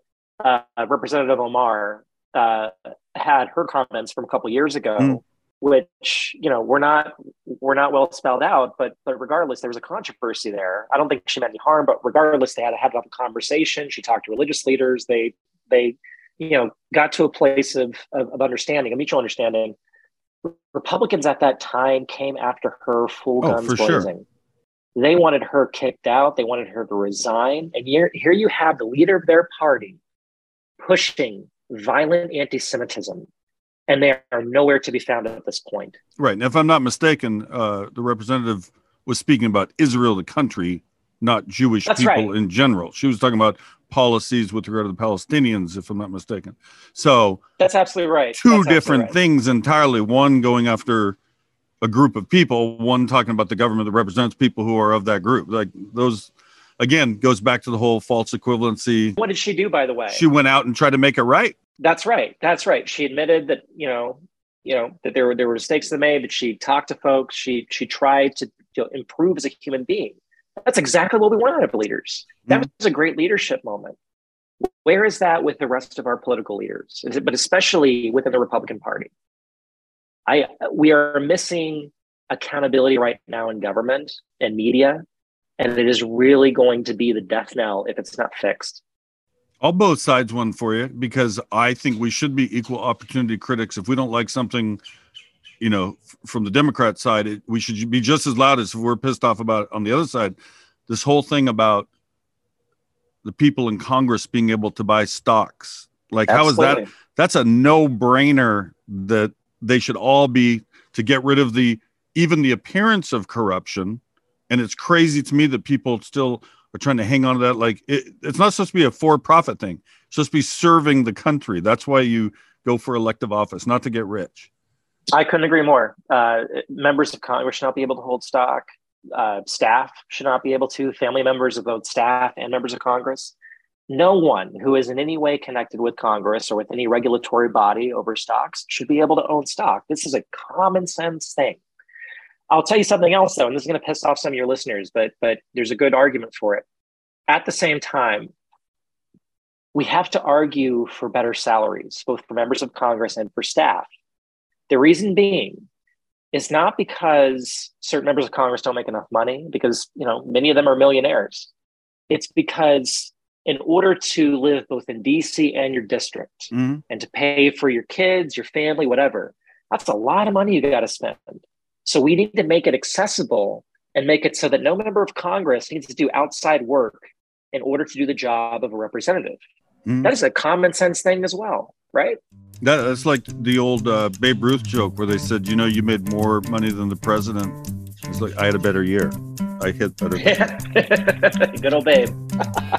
uh, Representative Omar uh, had her comments from a couple years ago, mm. which you know were not were not well spelled out. But but regardless, there was a controversy there. I don't think she meant any harm, but regardless, they had to have a conversation. She talked to religious leaders. They they you know got to a place of of, of understanding, a mutual understanding. Republicans at that time came after her full Oh, guns for blazing. sure. They wanted her kicked out. They wanted her to resign. And here, here you have the leader of their party pushing violent anti-Semitism, and they are nowhere to be found at this point. Right. And if I'm not mistaken, uh, the representative was speaking about Israel, the country, not Jewish That's people right. in general. She was talking about policies with regard to the Palestinians, if I'm not mistaken. So That's absolutely right. two That's different right. things entirely. One going after a group of people, one talking about the government that represents people who are of that group. Like those, again, goes back to the whole false equivalency. What did she do, by the way? She went out and tried to make it right. That's right. That's right. She admitted that you know, you know that there were there were mistakes that made. That she talked to folks. She she tried to you know, improve as a human being. That's exactly what we want out of leaders. That mm-hmm. was a great leadership moment. Where is that with the rest of our political leaders? Is it- But especially within the Republican Party, I we are missing accountability right now in government and media, and it is really going to be the death knell if it's not fixed. I'll both sides one for you because I think we should be equal opportunity critics. If we don't like something, you know, from the Democrat side, it, we should be just as loud as if we're pissed off about it on the other side. This whole thing about the people in Congress being able to buy stocks, like how is that? That's a no-brainer that they should all be to get rid of the even the appearance of corruption. And it's crazy to me that people still are trying to hang on to that. Like it, it's not supposed to be a for-profit thing. It's supposed to be serving the country. That's why you go for elective office, not to get rich. I couldn't agree more. Uh, members of Congress should not be able to hold stock. Uh, staff should not be able to. Family members of both staff and members of Congress. No one who is in any way connected with Congress or with any regulatory body over stocks should be able to own stock. This is a common sense thing. I'll tell you something else though, and this is going to piss off some of your listeners, but but there's a good argument for it. At the same time, we have to argue for better salaries, both for members of Congress and for staff. The reason being is not because certain members of Congress don't make enough money, because you know many of them are millionaires. It's because in order to live both in DC and your district Mhm. and to pay for your kids, your family, whatever, that's a lot of money you got to spend. So we need to make it accessible and make it so that no member of Congress needs to do outside work in order to do the job of a representative. Mhm. That is a common sense thing as well, right? That, that's like the old uh, Babe Ruth joke where they said, you know, you made more money than the president. It's like I had a better year. I hit better. Yeah. Good old babe.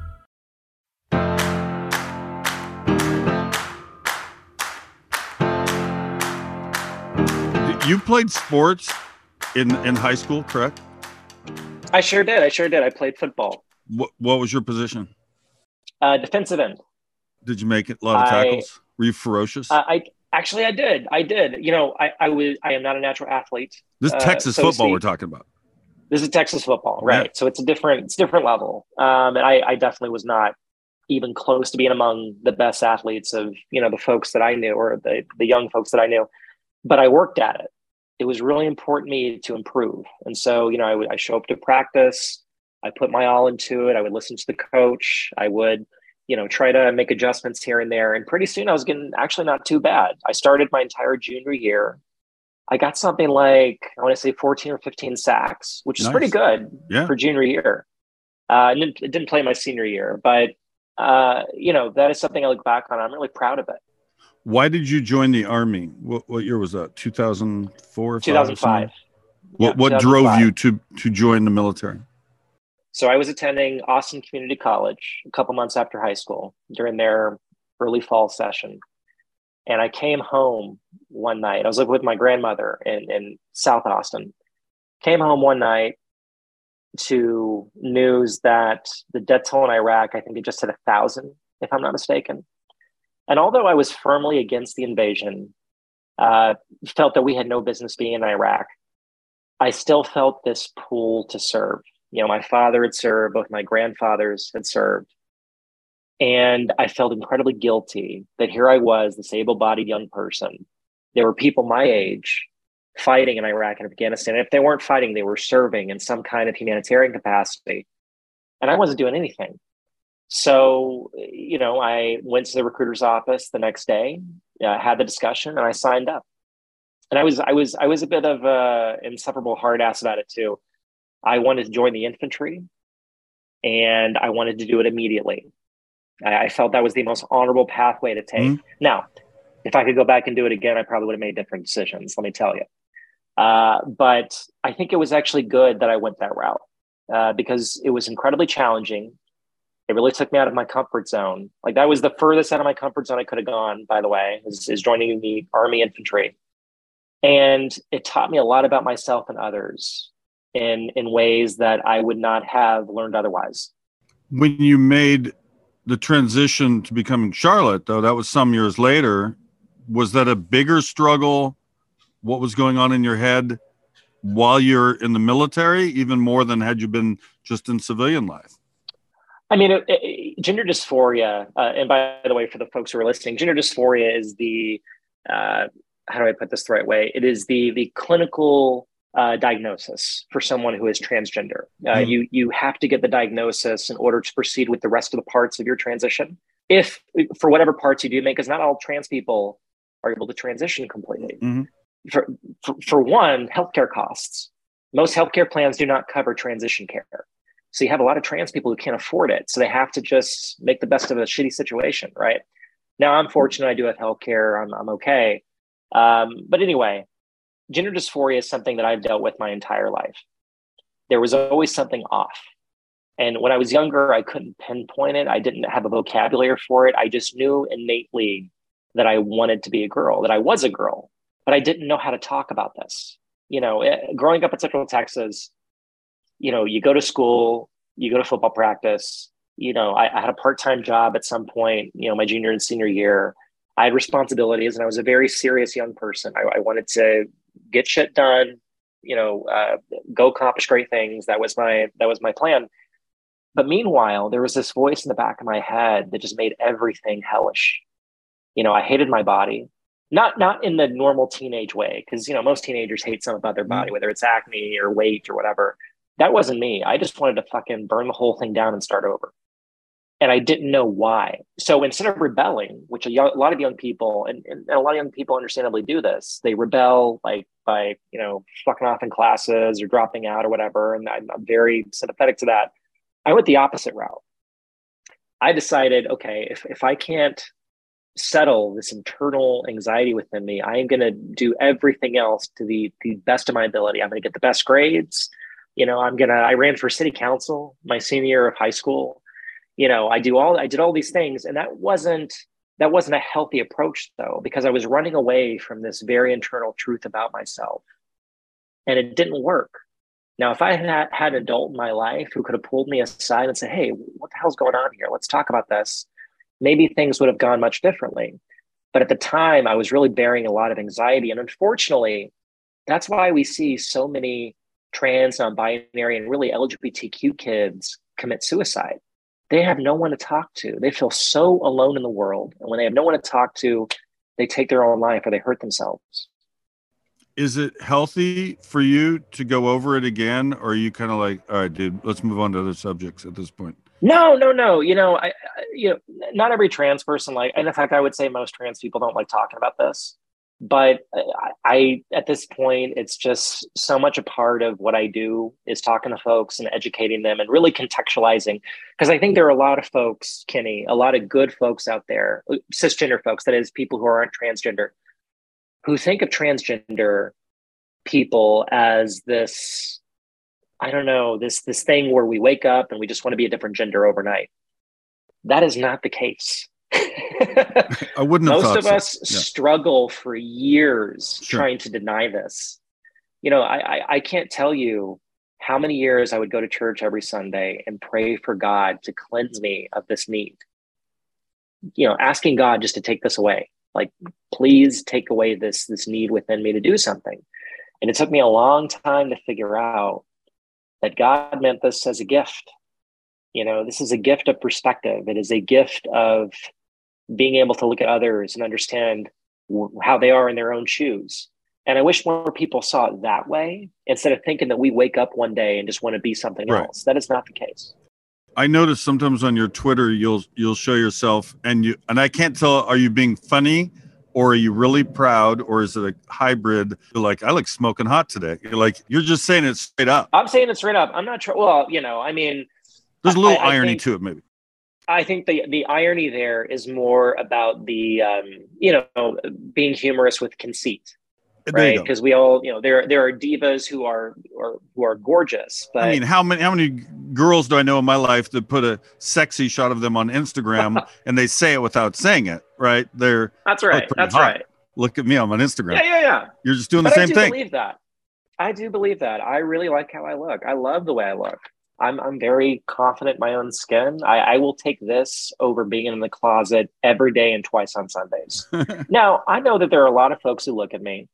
You played sports in in high school, correct? I sure did. I sure did. I played football, What what was your position? uh, defensive end. Did you make a lot of I- tackles? Were you ferocious? Uh, I actually I did. I did. You know, I I was I am not a natural athlete. this uh, Texas so football we're talking about. This is Texas football, right? So it's a different, it's a different level. Um, and I, I definitely was not even close to being among the best athletes of you know the folks that I knew or the the young folks that I knew. But I worked at it. It was really important to me to improve, and so you know I would I show up to practice. I put my all into it. I would listen to the coach. I would you know try to make adjustments here and there. And pretty soon I was getting actually not too bad. I started my entire junior year. I got something like I want to say 14 or 15 sacks, which is Nice. pretty good Yeah. for junior year. Uh, I didn't, it didn't play my senior year, but uh, you know that is something I look back on. I'm really proud of it. Why did you join the army? What what year was that? 2004, 2005. What Yeah, what drove you to to join the military? So I was attending Austin Community College a couple months after high school during their early fall session. And I came home one night. I was living with my grandmother in, in South Austin. Came home one night to news that the death toll in Iraq, I think it just hit a thousand, if I'm not mistaken. And although I was firmly against the invasion, uh, felt that we had no business being in Iraq, I still felt this pull to serve. You know, my father had served, both my grandfathers had served. And I felt incredibly guilty that here I was, this able bodied young person. There were people my age fighting in Iraq and Afghanistan. And if they weren't fighting, they were serving in some kind of humanitarian capacity. And I wasn't doing anything. So, you know, I went to the recruiter's office the next day, uh, had the discussion, and I signed up. And I was, I was, I was a bit of a insufferable hard ass about it too. I wanted to join the infantry, and I wanted to do it immediately. I, I felt that was the most honorable pathway to take. Mm-hmm. Now, if I could go back and do it again, I probably would have made different decisions. Let me tell you. Uh, but I think it was actually good that I went that route uh, because it was incredibly challenging. It really took me out of my comfort zone. Like that was the furthest out of my comfort zone I could have gone. By the way, is, is joining the Army infantry, and it taught me a lot about myself and others in in ways that I would not have learned otherwise. When you made the transition to becoming Charlotte, though, that was some years later. Was that a bigger struggle what was going on in your head while you're in the military, even more than had you been just in civilian life? I mean, it, it, gender dysphoria, uh, and by the way, for the folks who are listening, gender dysphoria is the uh, how do I put this the right way? It is the the clinical uh, diagnosis for someone who is transgender. Mm. You you have to get the diagnosis in order to proceed with the rest of the parts of your transition. If for whatever parts you do make, because not all trans people are able to transition completely. Mm-hmm for, for, for one, healthcare costs. Most healthcare plans do not cover transition care. So you have a lot of trans people who can't afford it. So they have to just make the best of a shitty situation, right? Now I'm fortunate I do have healthcare. I'm, I'm okay. Um, but anyway, gender dysphoria is something that I've dealt with my entire life. There was always something off. And when I was younger, I couldn't pinpoint it. I didn't have a vocabulary for it. I just knew innately that I wanted to be a girl, that I was a girl but I didn't know how to talk about this. You know, eh, growing up in Central Texas, you know, you go to school, you go to football practice. You know, I, I had a part time job at some point. You know, my junior and senior year, I had responsibilities, and I was a very serious young person. I, I wanted to get shit done. You know, uh, go accomplish great things. That was my that was my plan. But meanwhile, there was this voice in the back of my head that just made everything hellish. You know, I hated my body not not in the normal teenage way because you know most teenagers hate something about their body mm-hmm. whether it's acne or weight or whatever that wasn't me i just wanted to fucking burn the whole thing down and start over and i didn't know why so instead of rebelling which a, lot of young people and, and, a lot of young people understandably do this they rebel like by you know fucking off in classes or dropping out or whatever and I'm, I'm very sympathetic to that i went the opposite route i decided okay if, if i can't settle this internal anxiety within me. I am going to do everything else to the, the best of my ability. I'm going to get the best grades. You know, I'm to, I ran for city council my senior year of high school. You know, I do all, I did all these things and that wasn't, that wasn't a healthy approach though, because I was running away from this very internal truth about myself and it didn't work. Now, if I had had an adult in my life who could have pulled me aside and said, Hey, what the hell's going on here? Let's talk about this maybe things would have gone much differently. But at the time, I was really bearing a lot of anxiety. And unfortunately, that's why we see so many trans, non binary, and really LGBTQ kids commit suicide. They have no one to talk to. They feel so alone in the world. And when they have no one to talk to, they take their own life or they hurt themselves. Is it healthy for you to go over it again? Or are you kind of like, all right, dude, let's move on to other subjects at this point? No, no, no. You know, I, I, you know, not every trans person like, and in fact, I would say most trans people don't like talking about this. But I, I, at this point, it's just so much a part of what I do is talking to folks and educating them and really contextualizing. Because I think there are a lot of folks, Kenny, a lot of good folks out there, cisgender folks, that is, people who aren't transgender, who think of transgender people as this I don't know, this this thing where we wake up and we just want to be a different gender overnight. That is not the case. I wouldn't have Most of so. us Yeah. struggle for years Sure. trying to deny this. You know, I, I I can't tell you how many years I would go to church every Sunday and pray for God to cleanse me of this need. You know, asking God just to take this away. Like, please take away this this need within me to do something. And it took me a long time to figure out that God meant this as a gift. You know, this is a gift of perspective. It is a gift of being able to look at others and understand w- how they are in their own shoes. And I wish more people saw it that way instead of thinking that we wake up one day and just want to be something Right. else. That is not the case. I notice sometimes on your Twitter you'll you'll show yourself and you and I can't tell are you being funny or are you really proud or is it a hybrid? You're like I look smoking hot today. You're like you're just saying it straight up. I'm saying it straight up. I'm not sure. Well, you know, I mean, There's a little I- I irony think- to it, maybe. I think the the irony there is more about the um, you know being humorous with conceit, right? Because we all you know there there are divas who are or who are gorgeous, but I mean, how many how many girls do I know in my life that put a sexy shot of them on Instagram and they say it without saying it, right? They're that's right. That's hot. right. Look at me, I'm on Instagram. Yeah, yeah, yeah. You're just doing the but I same do thing. believe that. I do believe that. I really like how I look. I love the way I look. I'm I'm very confident in my own skin. I, I will take this over being in the closet every day and twice on Sundays. now I know that there are a lot of folks who look at me,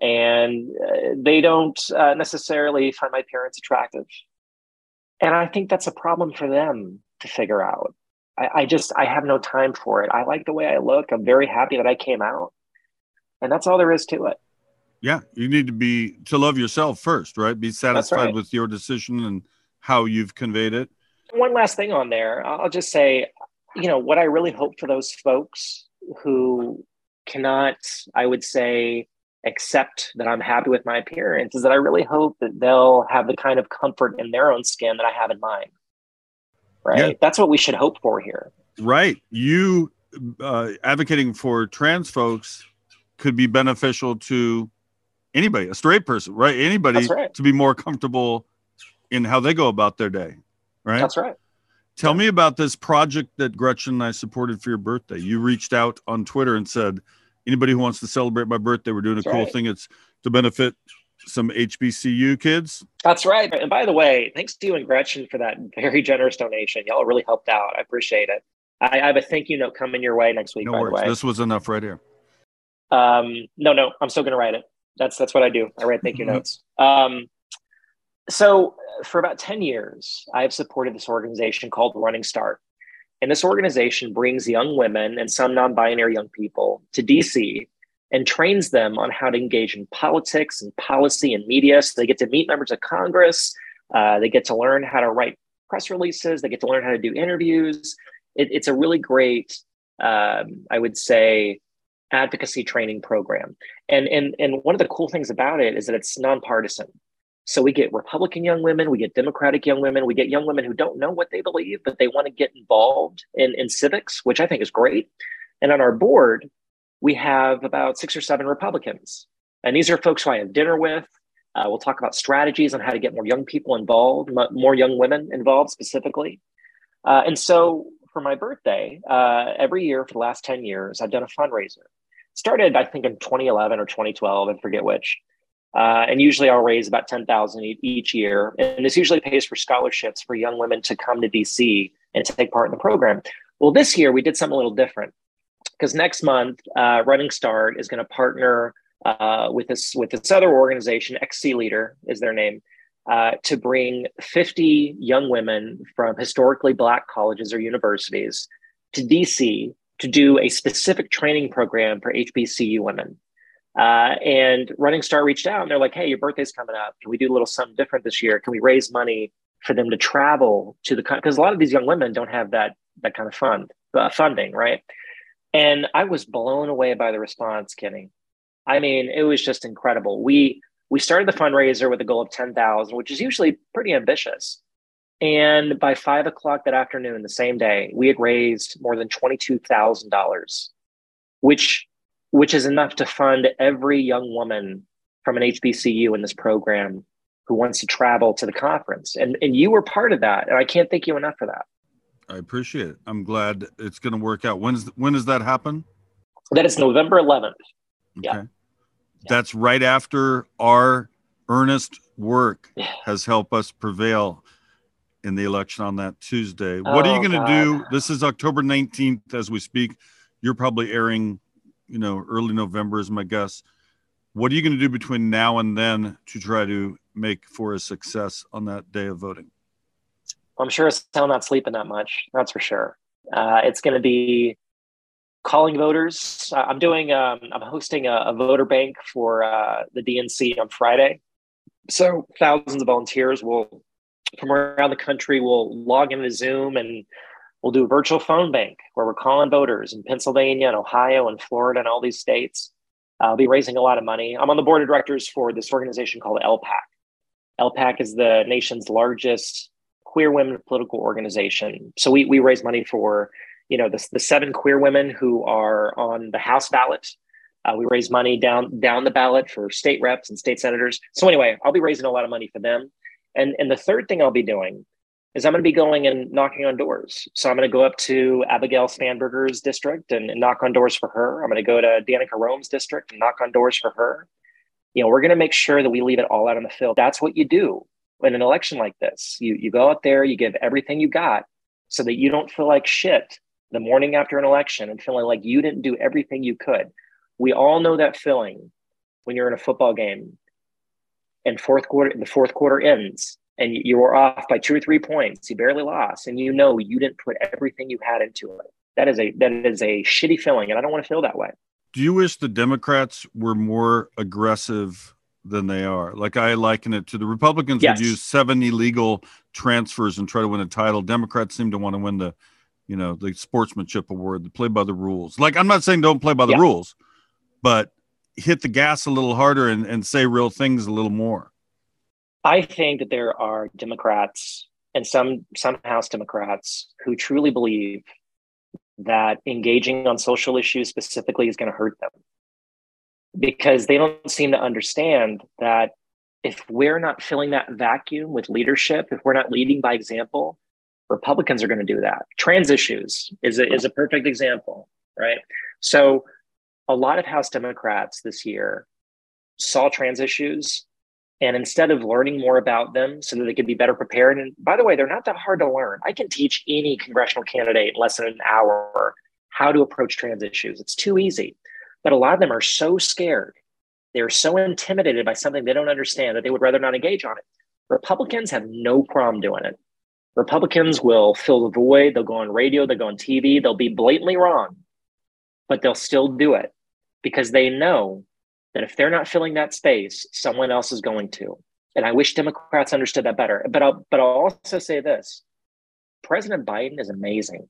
and uh, they don't uh, necessarily find my parents attractive, and I think that's a problem for them to figure out. I, I just I have no time for it. I like the way I look. I'm very happy that I came out, and that's all there is to it. Yeah, you need to be to love yourself first, right? Be satisfied right. with your decision and how you've conveyed it. one last thing on there i'll just say you know what i really hope for those folks who cannot i would say accept that i'm happy with my appearance is that i really hope that they'll have the kind of comfort in their own skin that i have in mine right Yeah. that's what we should hope for here Right. You uh, advocating for trans folks could be beneficial to anybody, a straight person, right? Anybody right. to be more comfortable in how they go about their day, right? that's right Tell me about this project that Gretchen and I supported for your birthday. You reached out on Twitter and said, anybody who wants to celebrate my birthday, we're doing a That's cool right. thing. It's to benefit some HBCU kids. that's right and by the way thanks to you and gretchen for that very generous donation y'all really helped out i appreciate it i, I have a thank you note coming your way next week No by the worries. way This was enough right here. Um, no, no, I'm still going to write it. That's that's what I do. I write thank you Mhm. notes. Um, so for about ten years, I've supported this organization called Running Start, and this organization brings young women and some non-binary young people to DC and trains them on how to engage in politics and policy and media. So they get to meet members of Congress. Uh, they get to learn how to write press releases. They get to learn how to do interviews. It, it's a really great, um, I would say, advocacy training program. And, and, and one of the cool things about it is that it's nonpartisan. So we get Republican young women, we get Democratic young women, we get young women who don't know what they believe, but they want to get involved in, in civics, which I think is great. And on our board, we have about six or seven Republicans. And these are folks who I have dinner with. Uh, we'll talk about strategies on how to get more young people involved, mo- more young women involved specifically. Uh, and so for my birthday, uh, every year for the last 10 years, I've done a fundraiser. Started, I think, in 2011 or 2012, I forget which. Uh, and usually I'll raise about 10,000 e- each year. And this usually pays for scholarships for young women to come to DC and take part in the program. Well, this year we did something a little different because next month, uh, Running Start is going to partner uh, with this with this other organization, XC Leader is their name, uh, to bring 50 young women from historically Black colleges or universities to DC to do a specific training program for HBCU women. Uh, and Running Start reached out and they're like, hey, your birthday's coming up. Can we do a little something different this year? Can we raise money for them to travel to the country? because a lot of these young women don't have that that kind of fund uh, funding, right? And I was blown away by the response, Kenny. I mean, it was just incredible. We we started the fundraiser with a goal of ten thousand, which is usually pretty ambitious. And by five o'clock that afternoon, the same day, we had raised more than twenty-two thousand dollars, which which is enough to fund every young woman from an HBCU in this program who wants to travel to the conference. And and you were part of that, and I can't thank you enough for that. I appreciate it. I'm glad it's going to work out. When's when does that happen? That is November 11th. Yeah. That's right after our earnest work has helped us prevail in the election on that Tuesday. What are Oh, you going to do? This is October 19th as we speak. You're probably airing, you know, early November is my guess. What are you going to do between now and then to try to make for a success on that day of voting? I'm sure it's still not sleeping that much. That's for sure. Uh, it's going to be calling voters. I'm doing. Um, I'm hosting a, a voter bank for uh, the DNC on Friday. So thousands of volunteers will, from around the country, will log into Zoom and we'll do a virtual phone bank where we're calling voters in Pennsylvania and Ohio and Florida and all these states. I'll be raising a lot of money. I'm on the board of directors for this organization called LPAC. LPAC is the nation's largest queer women political organization. So we, we raise money for, you know, the, the seven queer women who are on the House ballot. Uh, we raise money down down the ballot for state reps and state senators. So anyway, I'll be raising a lot of money for them. And and the third thing I'll be doing is I'm going to be going and knocking on doors. So I'm going to go up to Abigail Spanberger's district and, and knock on doors for her. I'm going to go to Danica Roem's district and knock on doors for her. You know, we're going to make sure that we leave it all out on the field. That's what you do in an election like this. You you go out there, you give everything you got, so that you don't feel like shit the morning after an election and feeling like you didn't do everything you could. We all know that feeling when you're in a football game and fourth quarter the fourth quarter ends and you were off by two or three points. You barely lost, and you know you didn't put everything you had into it. That is a that is a shitty feeling, and I don't want to feel that way. Do you wish the Democrats were more aggressive than they are? Like I liken it to the Republicans Yes. would use seven illegal transfers and try to win a title. Democrats seem to want to win the, you know, the sportsmanship award, the play by the rules. Like I'm not saying don't play by the Yeah. rules, but hit the gas a little harder and, and say real things a little more. I think that there are Democrats and some some House Democrats who truly believe that engaging on social issues specifically is going to hurt them because they don't seem to understand that if we're not filling that vacuum with leadership, if we're not leading by example, Republicans are going to do that. Trans issues is a, is a perfect example, right? So, a lot of House Democrats this year saw trans issues and instead of learning more about them so that they could be better prepared, and by the way, they're not that hard to learn. I can teach any congressional candidate in less than an hour how to approach trans issues. It's too easy. But a lot of them are so scared. They're so intimidated by something they don't understand that they would rather not engage on it. Republicans have no problem doing it. Republicans will fill the void. They'll go on radio, they'll go on TV, they'll be blatantly wrong, but they'll still do it because they know that if they're not filling that space, someone else is going to. And I wish Democrats understood that better. But I'll, but I'll also say this President Biden is amazing.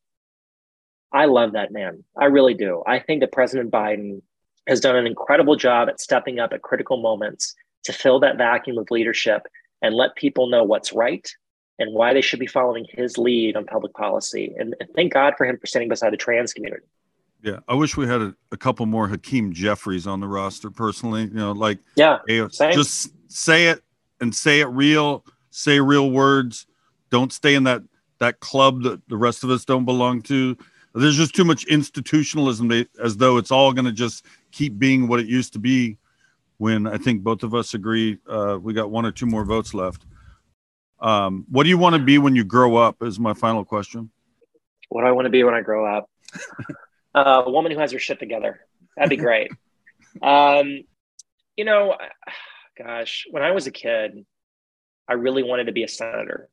I love that man. I really do. I think that President Biden has done an incredible job at stepping up at critical moments to fill that vacuum of leadership and let people know what's right and why they should be following his lead on public policy. And, thank God for him for standing beside the trans community. Yeah, I wish we had a, a couple more Hakeem Jeffries on the roster. Personally, you know, like yeah, hey, just say it and say it real. Say real words. Don't stay in that that club that the rest of us don't belong to. There's just too much institutionalism, they, as though it's all going to just keep being what it used to be. When I think both of us agree, uh, we got one or two more votes left. Um, what do you want to be when you grow up? Is my final question. What do I want to be when I grow up? uh, a woman who has her shit together. That'd be great. um, you know, gosh, when I was a kid, I really wanted to be a senator.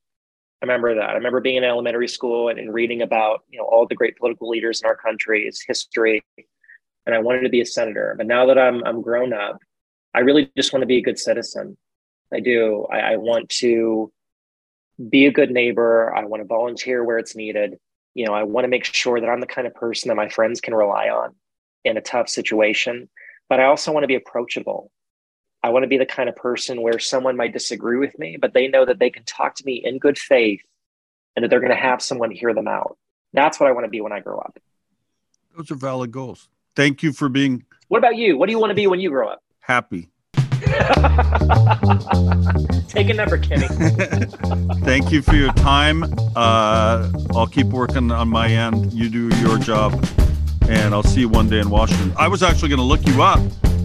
I remember that. I remember being in elementary school and, and reading about you know all the great political leaders in our country's history, and I wanted to be a senator. But now that I'm I'm grown up, I really just want to be a good citizen. I do. I, I want to be a good neighbor. I want to volunteer where it's needed. You know, I want to make sure that I'm the kind of person that my friends can rely on in a tough situation. But I also want to be approachable. I want to be the kind of person where someone might disagree with me, but they know that they can talk to me in good faith and that they're going to have someone hear them out. That's what I want to be when I grow up. Those are valid goals. Thank you for being What about you? What do you want to be when you grow up? happy. Take a number, Kenny. Thank you for your time. Uh, I'll keep working on my end. You do your job, and I'll see you one day in Washington. I was actually going to look you up,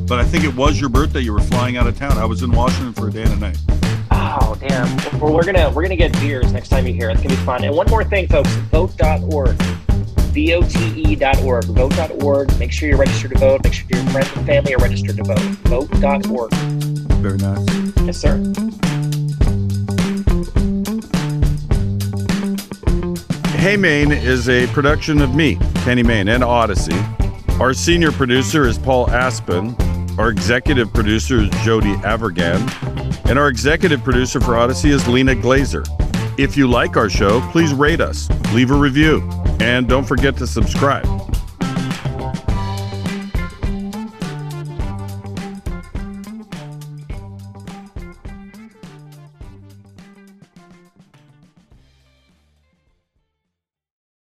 but I think it was your birthday. You were flying out of town. I was in Washington for a day and a night. Oh damn! Well, we're gonna we're gonna get beers next time you're here. It's gonna be fun. And one more thing, folks: vote.org, vote.org, vote.org. Make sure you're registered to vote. Make sure your friends and family are registered to vote. Vote.org. Very nice. Yes, sir. Hey Mayne is a production of me, Kenny Mayne, and Audacy. Our senior producer is Paul Aspen. Our executive producer is Jody Avirgan. And our executive producer for Audacy is Lena Glazer. If you like our show, please rate us, leave a review, and don't forget to subscribe.